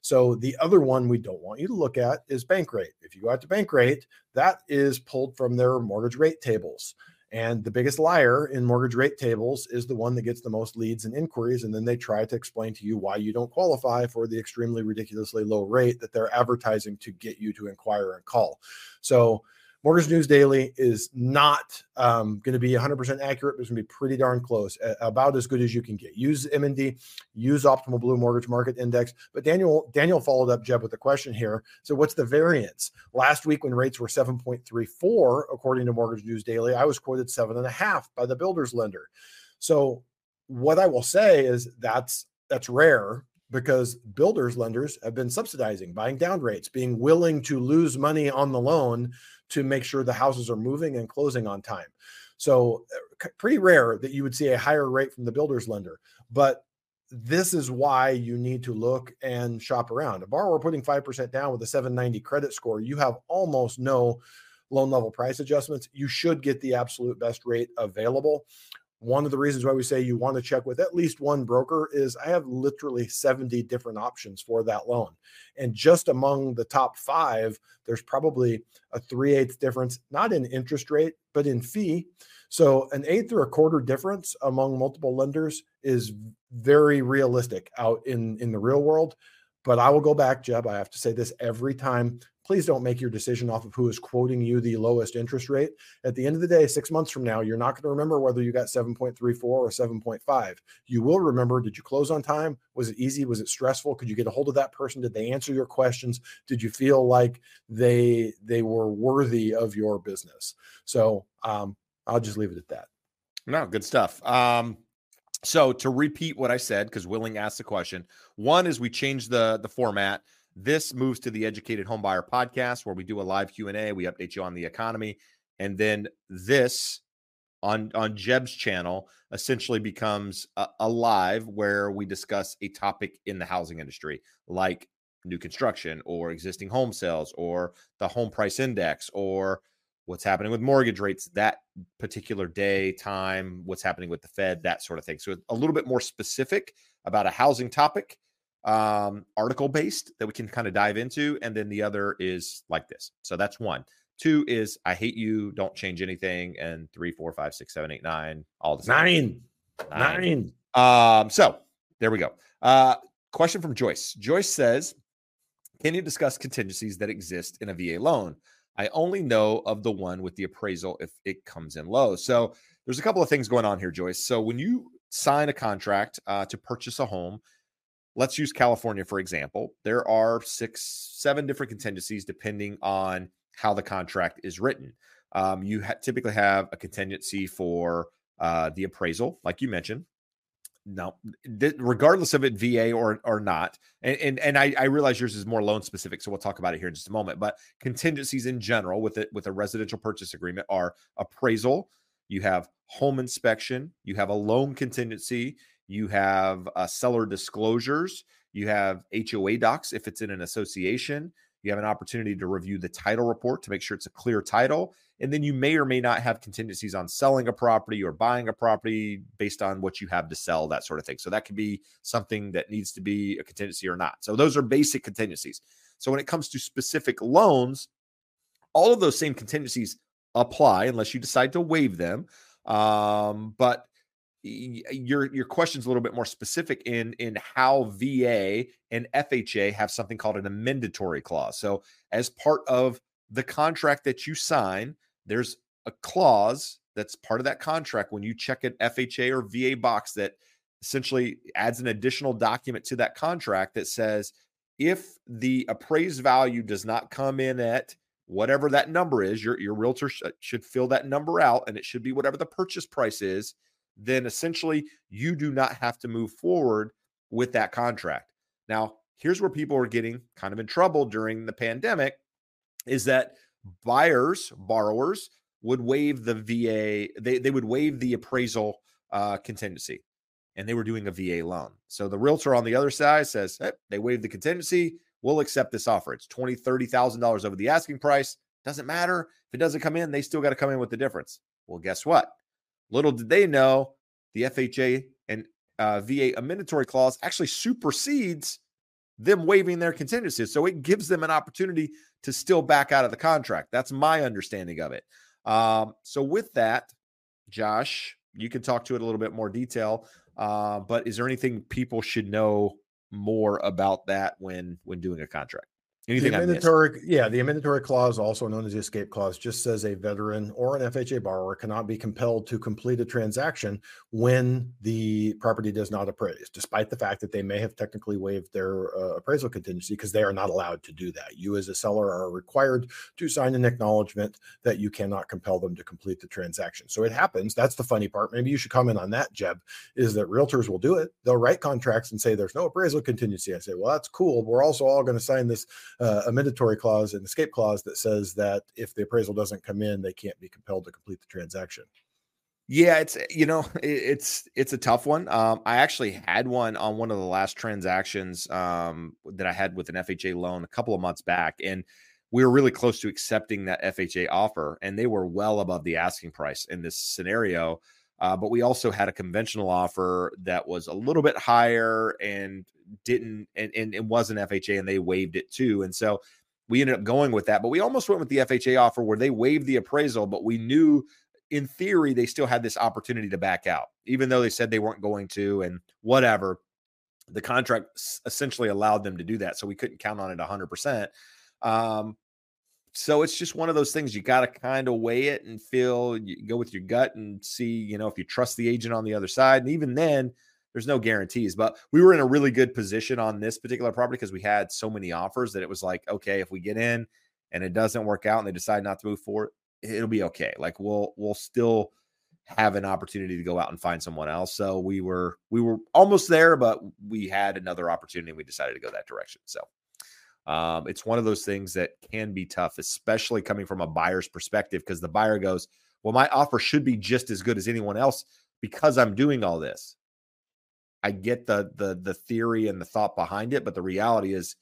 So the other one we don't want you to look at is Bankrate. If you go out to Bankrate, that is pulled from their mortgage rate tables. And the biggest liar in mortgage rate tables is the one that gets the most leads and inquiries. And then they try to explain to you why you don't qualify for the extremely ridiculously low rate that they're advertising to get you to inquire and call. So Mortgage News Daily is not um, going to be 100% accurate, but it's going to be pretty darn close, about as good as you can get. Use MND, use Optimal Blue Mortgage Market Index. But Daniel Daniel followed up Jeb with a question here. So what's the variance? Last week when rates were 7.34, according to Mortgage News Daily, I was quoted seven and a half by the builder's lender. So what I will say is that's that's rare because builders lenders have been subsidizing buying down rates being willing to lose money on the loan to make sure the houses are moving and closing on time. So, uh, pretty rare that you would see a higher rate from the builder's lender. But this is why you need to look and shop around. A borrower putting 5% down with a 790 credit score, you have almost no loan level price adjustments. You should get the absolute best rate available. One of the reasons why we say you want to check with at least one broker is I have literally 70 different options for that loan. And just among the top five, there's probably a three eighths difference, not in interest rate, but in fee. So an eighth or a quarter difference among multiple lenders is very realistic out in, in the real world. But I will go back, Jeb. I have to say this every time please don't make your decision off of who is quoting you the lowest interest rate. At the end of the day, six months from now, you're not going to remember whether you got 7.34 or 7.5. You will remember did you close on time? Was it easy? Was it stressful? Could you get a hold of that person? Did they answer your questions? Did you feel like they they were worthy of your business? So um, I'll just leave it at that. No, good stuff. Um, so to repeat what I said, because Willing asked the question, one is we changed the the format. This moves to the Educated Homebuyer podcast, where we do a live Q and A. We update you on the economy, and then this on on Jeb's channel essentially becomes a, a live where we discuss a topic in the housing industry, like new construction or existing home sales or the home price index or what's happening with mortgage rates that particular day, time, what's happening with the Fed, that sort of thing. So a little bit more specific about a housing topic um, article based that we can kind of dive into. And then the other is like this. So that's one. Two is I hate you, don't change anything. And three, four, five, six, seven, eight, nine, all the same. Nine. Nine. Nine. Um, so there we go. Uh, question from Joyce. Joyce says, Can you discuss contingencies that exist in a VA loan? I only know of the one with the appraisal if it comes in low. So there's a couple of things going on here, Joyce. So when you sign a contract uh, to purchase a home, let's use California for example. There are six, seven different contingencies depending on how the contract is written. Um, you ha- typically have a contingency for uh, the appraisal, like you mentioned. Now, th- regardless of it VA or or not, and and, and I, I, realize yours is more loan specific, so we'll talk about it here in just a moment. But contingencies in general with it with a residential purchase agreement are appraisal. You have home inspection. You have a loan contingency. You have uh, seller disclosures. You have HOA docs if it's in an association. You have an opportunity to review the title report to make sure it's a clear title. And then you may or may not have contingencies on selling a property or buying a property based on what you have to sell, that sort of thing. So that could be something that needs to be a contingency or not. So those are basic contingencies. So when it comes to specific loans, all of those same contingencies apply unless you decide to waive them. Um, but your your question's a little bit more specific in in how VA and FHA have something called an amendatory clause. So as part of the contract that you sign, there's a clause that's part of that contract when you check an FHA or VA box that essentially adds an additional document to that contract that says if the appraised value does not come in at whatever that number is, your your realtor sh- uh, should fill that number out and it should be whatever the purchase price is then essentially you do not have to move forward with that contract. Now, here's where people are getting kind of in trouble during the pandemic is that buyers, borrowers would waive the VA, they, they would waive the appraisal uh, contingency and they were doing a VA loan. So the realtor on the other side says, hey, they waived the contingency. We'll accept this offer. It's twenty, thirty thousand dollars over the asking price. Doesn't matter if it doesn't come in. They still got to come in with the difference. Well, guess what? Little did they know the FHA and uh, VA amendatory clause actually supersedes them waiving their contingencies. So it gives them an opportunity to still back out of the contract. That's my understanding of it. Um, so with that, Josh, you can talk to it a little bit more detail. Uh, but is there anything people should know more about that when when doing a contract? Anything the amendatory, yeah, the amendatory clause, also known as the escape clause, just says a veteran or an FHA borrower cannot be compelled to complete a transaction when the property does not appraise, despite the fact that they may have technically waived their uh, appraisal contingency because they are not allowed to do that. You, as a seller, are required to sign an acknowledgement that you cannot compel them to complete the transaction. So it happens. That's the funny part. Maybe you should comment on that, Jeb. Is that realtors will do it? They'll write contracts and say there's no appraisal contingency. I say, well, that's cool. We're also all going to sign this uh, amendatory clause and escape clause that says that if the appraisal doesn't come in, they can't be compelled to complete the transaction. Yeah, it's you know it's it's a tough one. Um, I actually had one on one of the last transactions um, that I had with an FHA loan a couple of months back, and we were really close to accepting that FHA offer, and they were well above the asking price in this scenario. Uh, but we also had a conventional offer that was a little bit higher and didn't and, and it wasn't FHA and they waived it too. And so we ended up going with that. But we almost went with the FHA offer where they waived the appraisal, but we knew in theory they still had this opportunity to back out, even though they said they weren't going to and whatever. The contract essentially allowed them to do that. So we couldn't count on it 100%. Um, so it's just one of those things you got to kind of weigh it and feel you go with your gut and see you know if you trust the agent on the other side and even then there's no guarantees but we were in a really good position on this particular property because we had so many offers that it was like okay if we get in and it doesn't work out and they decide not to move forward it'll be okay. Like we'll we'll still have an opportunity to go out and find someone else. So we were we were almost there but we had another opportunity and we decided to go that direction. So um, it's one of those things that can be tough, especially coming from a buyer's perspective, because the buyer goes, Well, my offer should be just as good as anyone else because I'm doing all this. I get the the the theory and the thought behind it, but the reality is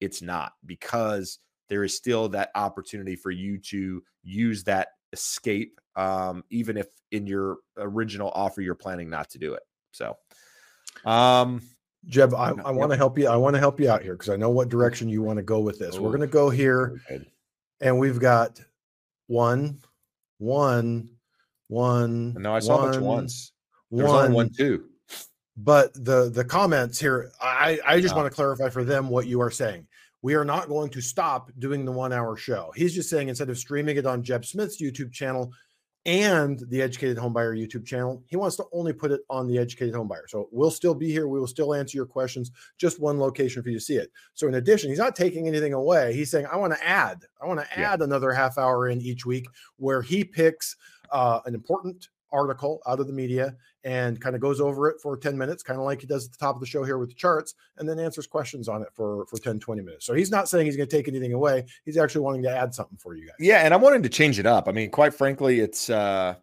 it's not because there is still that opportunity for you to use that escape, um, even if in your original offer you're planning not to do it. So um Jeb, I, I want to help you. I want to help you out here because I know what direction you want to go with this. We're going to go here, and we've got one, one, one. No, I saw one, a bunch. There's one, one, two. But the the comments here, I I just want to clarify for them what you are saying. we are not going to stop doing the one hour show. He's just saying instead of streaming it on Jeb Smith's YouTube channel and the Educated Homebuyer YouTube channel, he wants to only put it on the Educated Homebuyer. So we'll still be here. We will still answer your questions, just one location for you to see it. So in addition, he's not taking anything away. He's saying, I want to add, I want to add yeah. another half hour in each week where he picks uh, an important article out of the media and kind of goes over it for 10 minutes, kind of like he does at the top of the show here with the charts, and then answers questions on it for, for 10, 20 minutes. So he's not saying he's going to take anything away. He's actually wanting to add something for you guys. Yeah. And I'm wanting to change it up. I mean, quite frankly, it's, uh,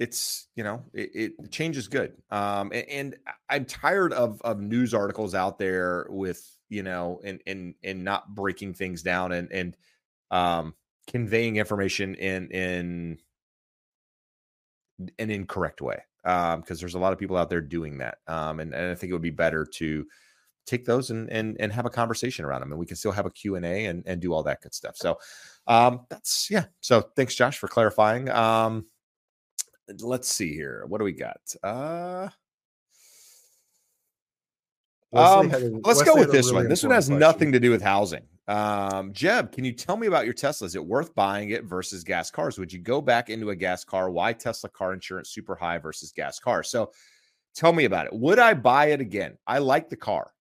it's you know it, it change is good um and, and, i'm tired of of news articles out there with you know and and and not breaking things down and and um conveying information in in an incorrect way um because there's a lot of people out there doing that um and, and i think it would be better to take those and and and have a conversation around them and we can still have a q&a and, and do all that good stuff. So um that's yeah. So thanks josh for clarifying. Um let's see here. What do we got? Uh um, let's go with this really one. This one has nothing to do with housing. Um, Jeb, can you tell me about your Tesla? Is it worth buying it versus gas cars? Would you go back into a gas car? Why Tesla car insurance super high versus gas car? So tell me about it. Would I buy it again? I like the car.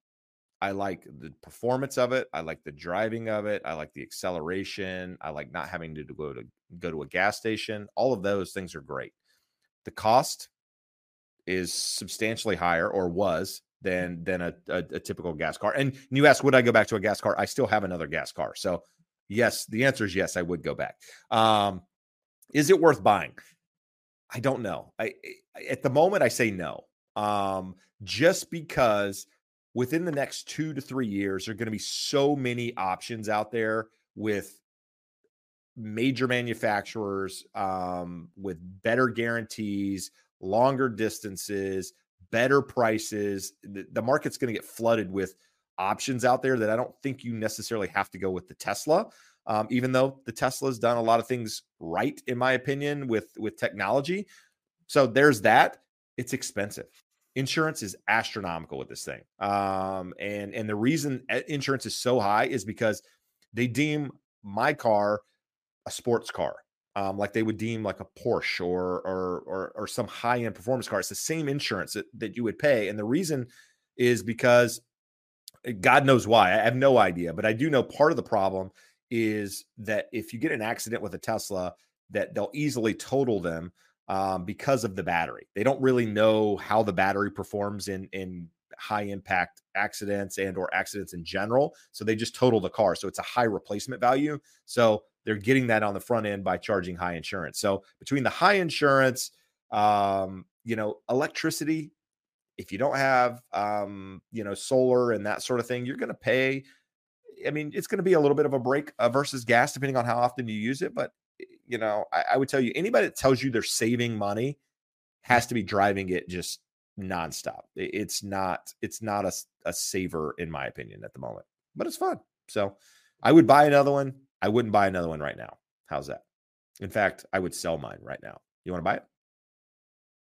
I like the performance of it. I like the driving of it. I like the acceleration. I like not having to go to go to a gas station. All of those things are great. The cost is substantially higher or was than than a, a, a typical gas car. And you ask, would I go back to a gas car? I still have another gas car. So yes, the answer is yes, I would go back. Um, is it worth buying? I don't know. I at the moment I say no. Um, just because within the next two to three years, there are going to be so many options out there with major manufacturers um, with better guarantees, longer distances, better prices. The, the market's going to get flooded with options out there that I don't think you necessarily have to go with the Tesla. Um, even though the Tesla's done a lot of things right, in my opinion, with with technology. So there's that. It's expensive. Insurance is astronomical with this thing, um, and and the reason insurance is so high is because they deem my car a sports car um, like they would deem like a Porsche or or or, or some high end performance car. It's the same insurance that, that you would pay, and the reason is because eh, God knows why. I have no idea, but I do know part of the problem is that if you get an accident with a Tesla, that they'll easily total them um, because of the battery. They don't really know how the battery performs in in high impact accidents and or accidents in general so they just total the car so it's a high replacement value so they're getting that on the front end by charging high insurance. So between the high insurance, um, you know, electricity, if you don't have, um, you know, solar and that sort of thing, you're going to pay. I mean, it's going to be a little bit of a break uh, versus gas, depending on how often you use it. But eh, you know, I, I would tell you, anybody that tells you they're saving money has to be driving it just nonstop. It's not. It's not a, a saver, in my opinion, at the moment. But it's fun. So I would buy another one. I wouldn't buy another one right now. How's that? In fact, I would sell mine right now. You want to buy it?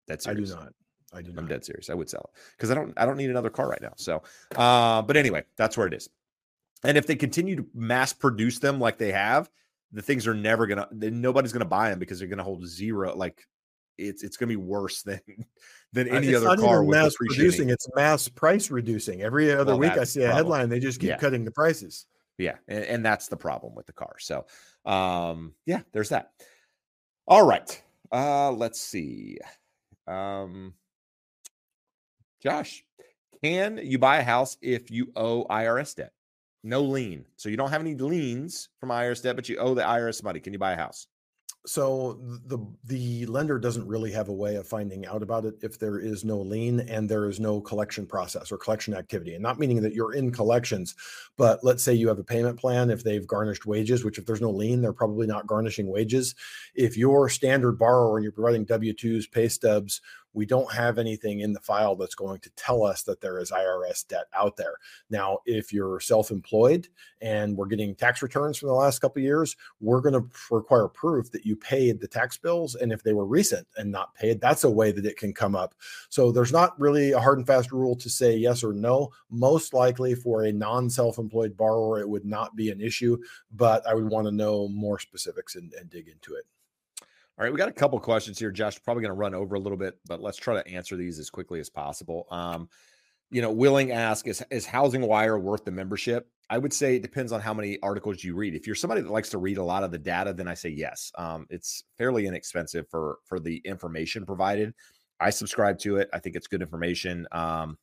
That's I do not. I do not. I'm dead serious. I would sell it because I don't. I don't need another car right now. So, uh, but anyway, that's where it is. And if they continue to mass produce them like they have, the things are never gonna. Nobody's gonna buy them because they're gonna hold zero. Like it's it's gonna be worse than than uh, any uh, other car. mass producing. It's mass price reducing. Every other well, week, I see a headline. They just keep yeah. cutting the prices. Yeah, and, and that's the problem with the car. So, um, yeah, there's that. All right. Uh, let's see. Um, Josh, can you buy a house if you owe IRS debt? No lien. So you don't have any liens from IRS debt, but you owe the IRS money. Can you buy a house? So the the lender doesn't really have a way of finding out about it if there is no lien and there is no collection process or collection activity. And not meaning that you're in collections but let's say you have a payment plan if they've garnished wages which if there's no lien they're probably not garnishing wages. If you're standard borrower and you're providing w2s pay stubs we don't have anything in the file that's going to tell us that there is IRS debt out there. Now, if you're self-employed and we're getting tax returns from the last couple years, we're going to require proof that you paid the tax bills and if they were recent and not paid, that's a way that it can come up. So there's not really a hard and fast rule to say yes or no. Most likely for a non-self-employed borrower it would not be an issue, but I would want to know more specifics and, and dig into it. All right, we got a couple questions here, Josh. Probably going to run over a little bit, but let's try to answer these as quickly as possible. Um, you know, Willing ask is is HousingWire worth the membership? I would say it depends on how many articles you read. If you're somebody that likes to read a lot of the data, then I say yes. Um, it's fairly inexpensive for for the information provided. I subscribe to it. I think it's good information. Um,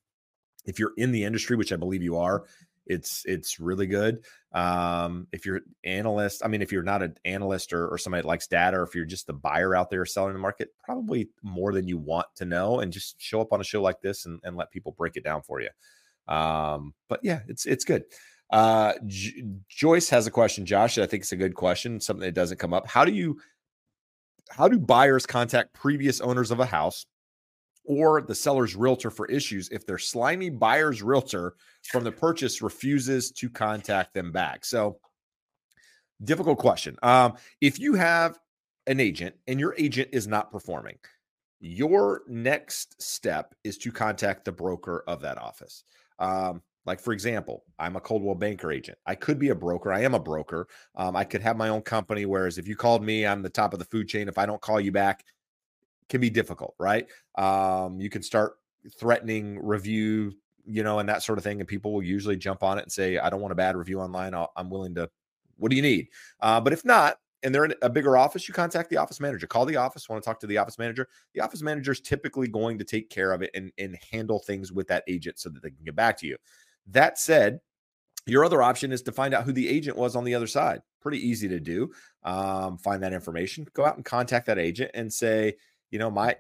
if you're in the industry, which I believe you are, it's it's really good. Um, if you're analyst, I mean, if you're not an analyst or, or somebody that likes data, or if you're just the buyer out there selling the market, probably more than you want to know, and just show up on a show like this and, and let people break it down for you. Um, but yeah, it's it's good. Uh, J- Joyce has a question, Josh. I think it's a good question, something that doesn't come up. How do you how do buyers contact previous owners of a house or the seller's realtor for issues if their slimy buyer's realtor from the purchase refuses to contact them back. So, difficult question. Um, if you have an agent and your agent is not performing, your next step is to contact the broker of that office. Um, like, for example, I'm a Coldwell Banker agent. I could be a broker. I am a broker. Um, I could have my own company. Whereas if you called me, I'm the top of the food chain. If I don't call you back, can be difficult, right? Um, you can start threatening review, you know, and that sort of thing, and people will usually jump on it and say, "I don't want a bad review online. i am willing to. What do you need?" Uh, but if not, and they're in a bigger office, you contact the office manager. Call the office. Want to talk to the office manager? The office manager is typically going to take care of it and and handle things with that agent so that they can get back to you. That said, your other option is to find out who the agent was on the other side. Pretty easy to do. Um, find that information. Go out and contact that agent and say, you know, my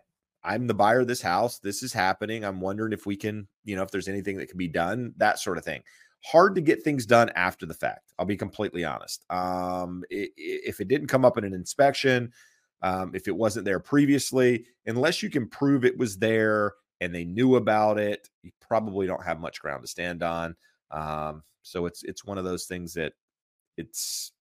I'm the buyer of this house. This is happening. I'm wondering if we can, you know, if there's anything that can be done, that sort of thing. Hard to get things done after the fact. I'll be completely honest. Um, if it didn't come up in an inspection, um, if it wasn't there previously, unless you can prove it was there and they knew about it, you probably don't have much ground to stand on. Um, so it's it's one of those things that it's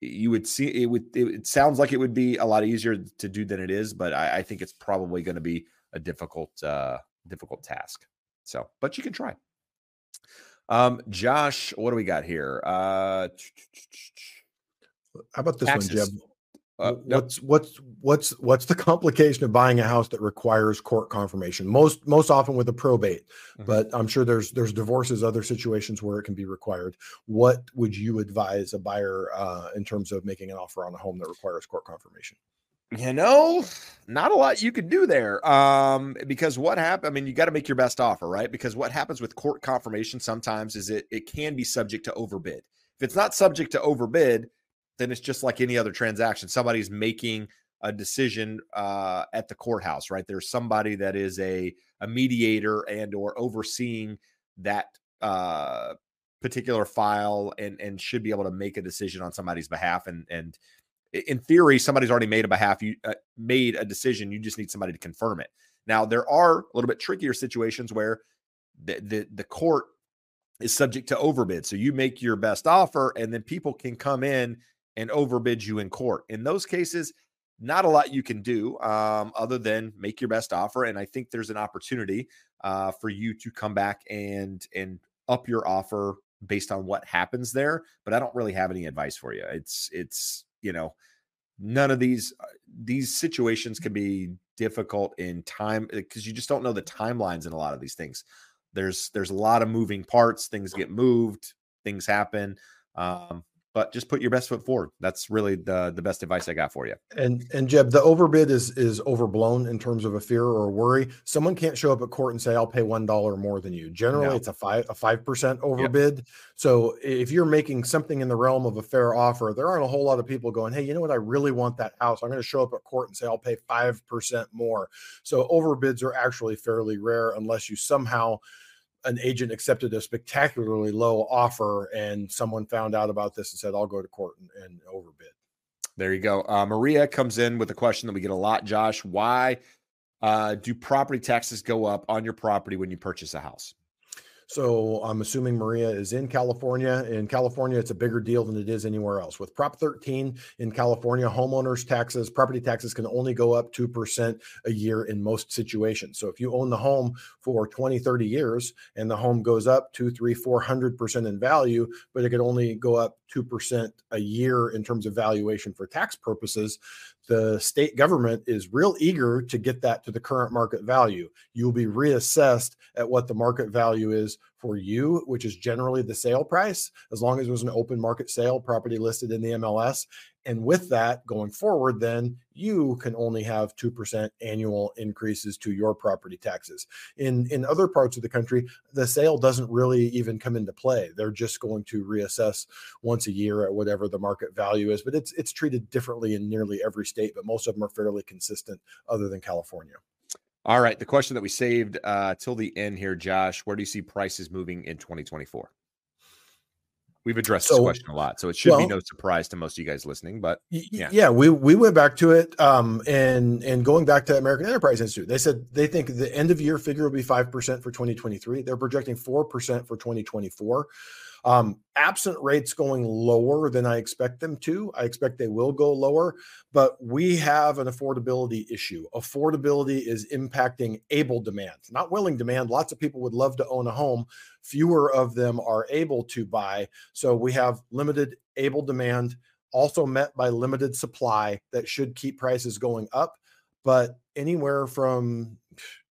you would see it would it, sounds like it would be a lot easier to do than it is but i, I think it's probably going to be a difficult uh difficult task. So but you can try. Um josh what do we got here? Uh how about this taxes. one jeb uh, what's what's what's what's the complication of buying a house that requires court confirmation? Most most often with a probate, mm-hmm. but I'm sure there's there's divorces, other situations where it can be required. What would you advise a buyer uh, in terms of making an offer on a home that requires court confirmation? You know, not a lot you could do there. Um, because what happened, I mean, you got to make your best offer, right? Because what happens with court confirmation sometimes is it it can be subject to overbid. If it's not subject to overbid, then it's just like any other transaction. Somebody's making a decision uh, at the courthouse, right? There's somebody that is a a mediator and or overseeing that uh, particular file and and should be able to make a decision on somebody's behalf. And and in theory, somebody's already made a behalf. You uh, made a decision. You just need somebody to confirm it. Now there are a little bit trickier situations where the the, the court is subject to overbid. So you make your best offer, and then people can come in and overbid you in court. In those cases, not a lot you can do um, other than make your best offer. And I think there's an opportunity uh, for you to come back and and up your offer based on what happens there. But I don't really have any advice for you. It's it's you know none of these uh, these situations can be difficult in time because you just don't know the timelines in a lot of these things. There's there's a lot of moving parts. Things get moved. Things happen. Um, but just put your best foot forward. That's really the the best advice I got for you. And and Jeb, the overbid is is overblown in terms of a fear or a worry. Someone can't show up at court and say, "I'll pay one dollar more than you." Generally, no. it's a five a five percent overbid. Yep. So if you're making something in the realm of a fair offer, there aren't a whole lot of people going, "Hey, you know what? I really want that house. I'm going to show up at court and say I'll pay five percent more." So overbids are actually fairly rare unless you somehow an agent accepted a spectacularly low offer and someone found out about this and said, I'll go to court and, and overbid. There you go. Uh, Maria comes in with a question that we get a lot, Josh. Why Uh, do property taxes go up on your property when you purchase a house? So I'm assuming Maria is in California. In California, it's a bigger deal than it is anywhere else. With Prop 13 in California, homeowners taxes, property taxes can only go up 2% a year in most situations. So if you own the home for 20, 30 years and the home goes up two, three, 400% in value, but it could only go up 2% a year in terms of valuation for tax purposes, the state government is real eager to get that to the current market value. You'll be reassessed at what the market value is for you, which is generally the sale price, as long as it was an open market sale, property listed in the MLS. And with that going forward, then you can only have 2% annual increases to your property taxes. In, in other parts of the country, the sale doesn't really even come into play. They're just going to reassess once a year at whatever the market value is. But it's it's treated differently in nearly every state, but most of them are fairly consistent other than California. All right. The question that we saved uh, till the end here, Josh, where do you see prices moving in 2024? We've addressed so, this question a lot, so it should well, be no surprise to most of you guys listening. But yeah, yeah, we we went back to it, um, and and going back to American Enterprise Institute, they said they think the end of year figure will be five percent for 2023. They're projecting four percent for 2024. Um, absent rates going lower than I expect them to, I expect they will go lower, but we have an affordability issue. Affordability is impacting able demand, not willing demand. Lots of people would love to own a home, fewer of them are able to buy. So we have limited able demand, also met by limited supply that should keep prices going up. But anywhere from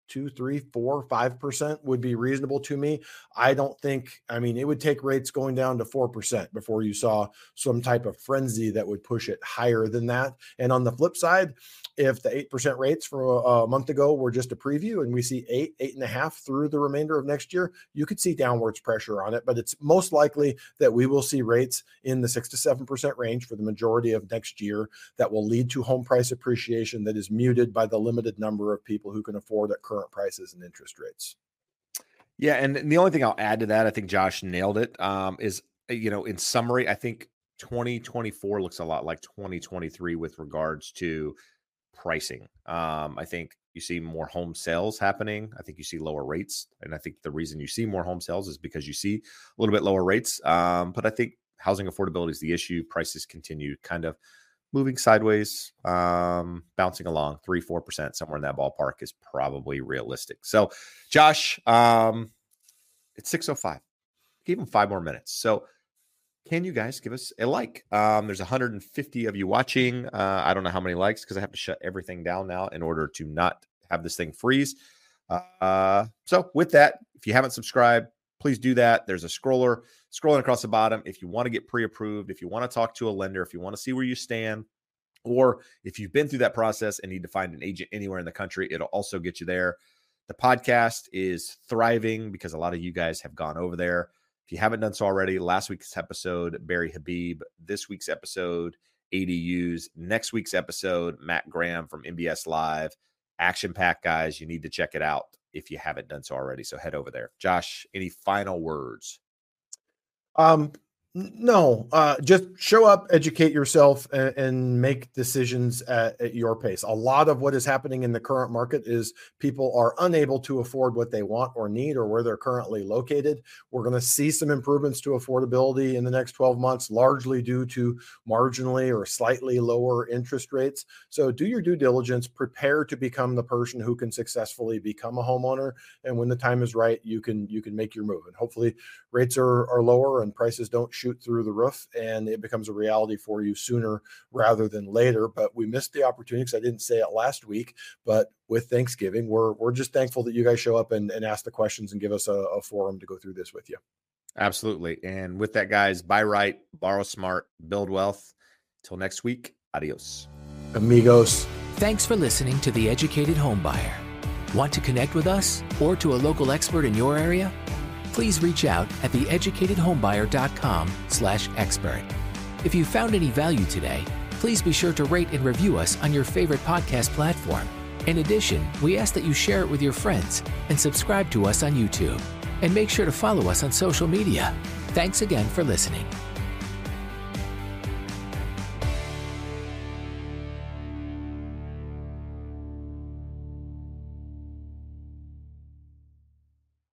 two, three, four, five percent would be reasonable to me. I don't think, I mean, it would take rates going down to four percent before you saw some type of frenzy that would push it higher than that. And on the flip side, if the eight percent rates from a, a month ago were just a preview and we see eight, eight and a half through the remainder of next year, you could see downwards pressure on it. But it's most likely that we will see rates in the six to seven percent range for the majority of next year that will lead to home price appreciation that is muted by the limited number of people who can afford at current current prices and interest rates. Yeah, and the only thing I'll add to that, I think Josh nailed it. Um, is uh, you know, in summary, I think 2024 looks a lot like 2023 with regards to pricing. Um, I think you see more home sales happening. I think you see lower rates, and I think the reason you see more home sales is because you see a little bit lower rates. Um, but I think housing affordability is the issue. Prices continue kind of moving sideways, um, bouncing along three, four percent somewhere in that ballpark is probably realistic. So, Josh, um, it's six oh five. Give him five more minutes. So, can you guys give us a like? Um, there's 150 of you watching. Uh, I don't know how many likes because I have to shut everything down now in order to not have this thing freeze. Uh, so, with that, if you haven't subscribed, please do that. There's a scroller scrolling across the bottom. If you want to get pre approved, if you want to talk to a lender, if you want to see where you stand, or if you've been through that process and need to find an agent anywhere in the country, it'll also get you there. The podcast is thriving because a lot of you guys have gone over there. If you haven't done so already, last week's episode, Barry Habib, this week's episode, ADUs, next week's episode, Matt Graham from MBS Live. Action pack, guys. You need to check it out if you haven't done so already. So head over there. Josh, any final words? Um, no, uh, just show up, educate yourself, and, and make decisions at, at, your pace. A lot of what is happening in the current market is people are unable to afford what they want or need or where they're currently located. We're going to see some improvements to affordability in the next 12 months, largely due to marginally or slightly lower interest rates. So do your due diligence, prepare to become the person who can successfully become a homeowner. And when the time is right, you can you can make your move. And hopefully rates are, are lower and prices don't shoot shoot through the roof and it becomes a reality for you sooner rather than later. But we missed the opportunity because I didn't say it last week. But with Thanksgiving, we're we're just thankful that you guys show up and, and ask the questions and give us a, a forum to go through this with you. Absolutely. And with that, guys, buy right, borrow smart, build wealth. Till next week, adios. Amigos. Thanks for listening to The Educated Homebuyer. Want to connect with us or to a local expert in your area? Please reach out at theeducatedhomebuyer.com slash expert. If you found any value today, please be sure to rate and review us on your favorite podcast platform. In addition, we ask that you share it with your friends and subscribe to us on YouTube. And make sure to follow us on social media. Thanks again for listening.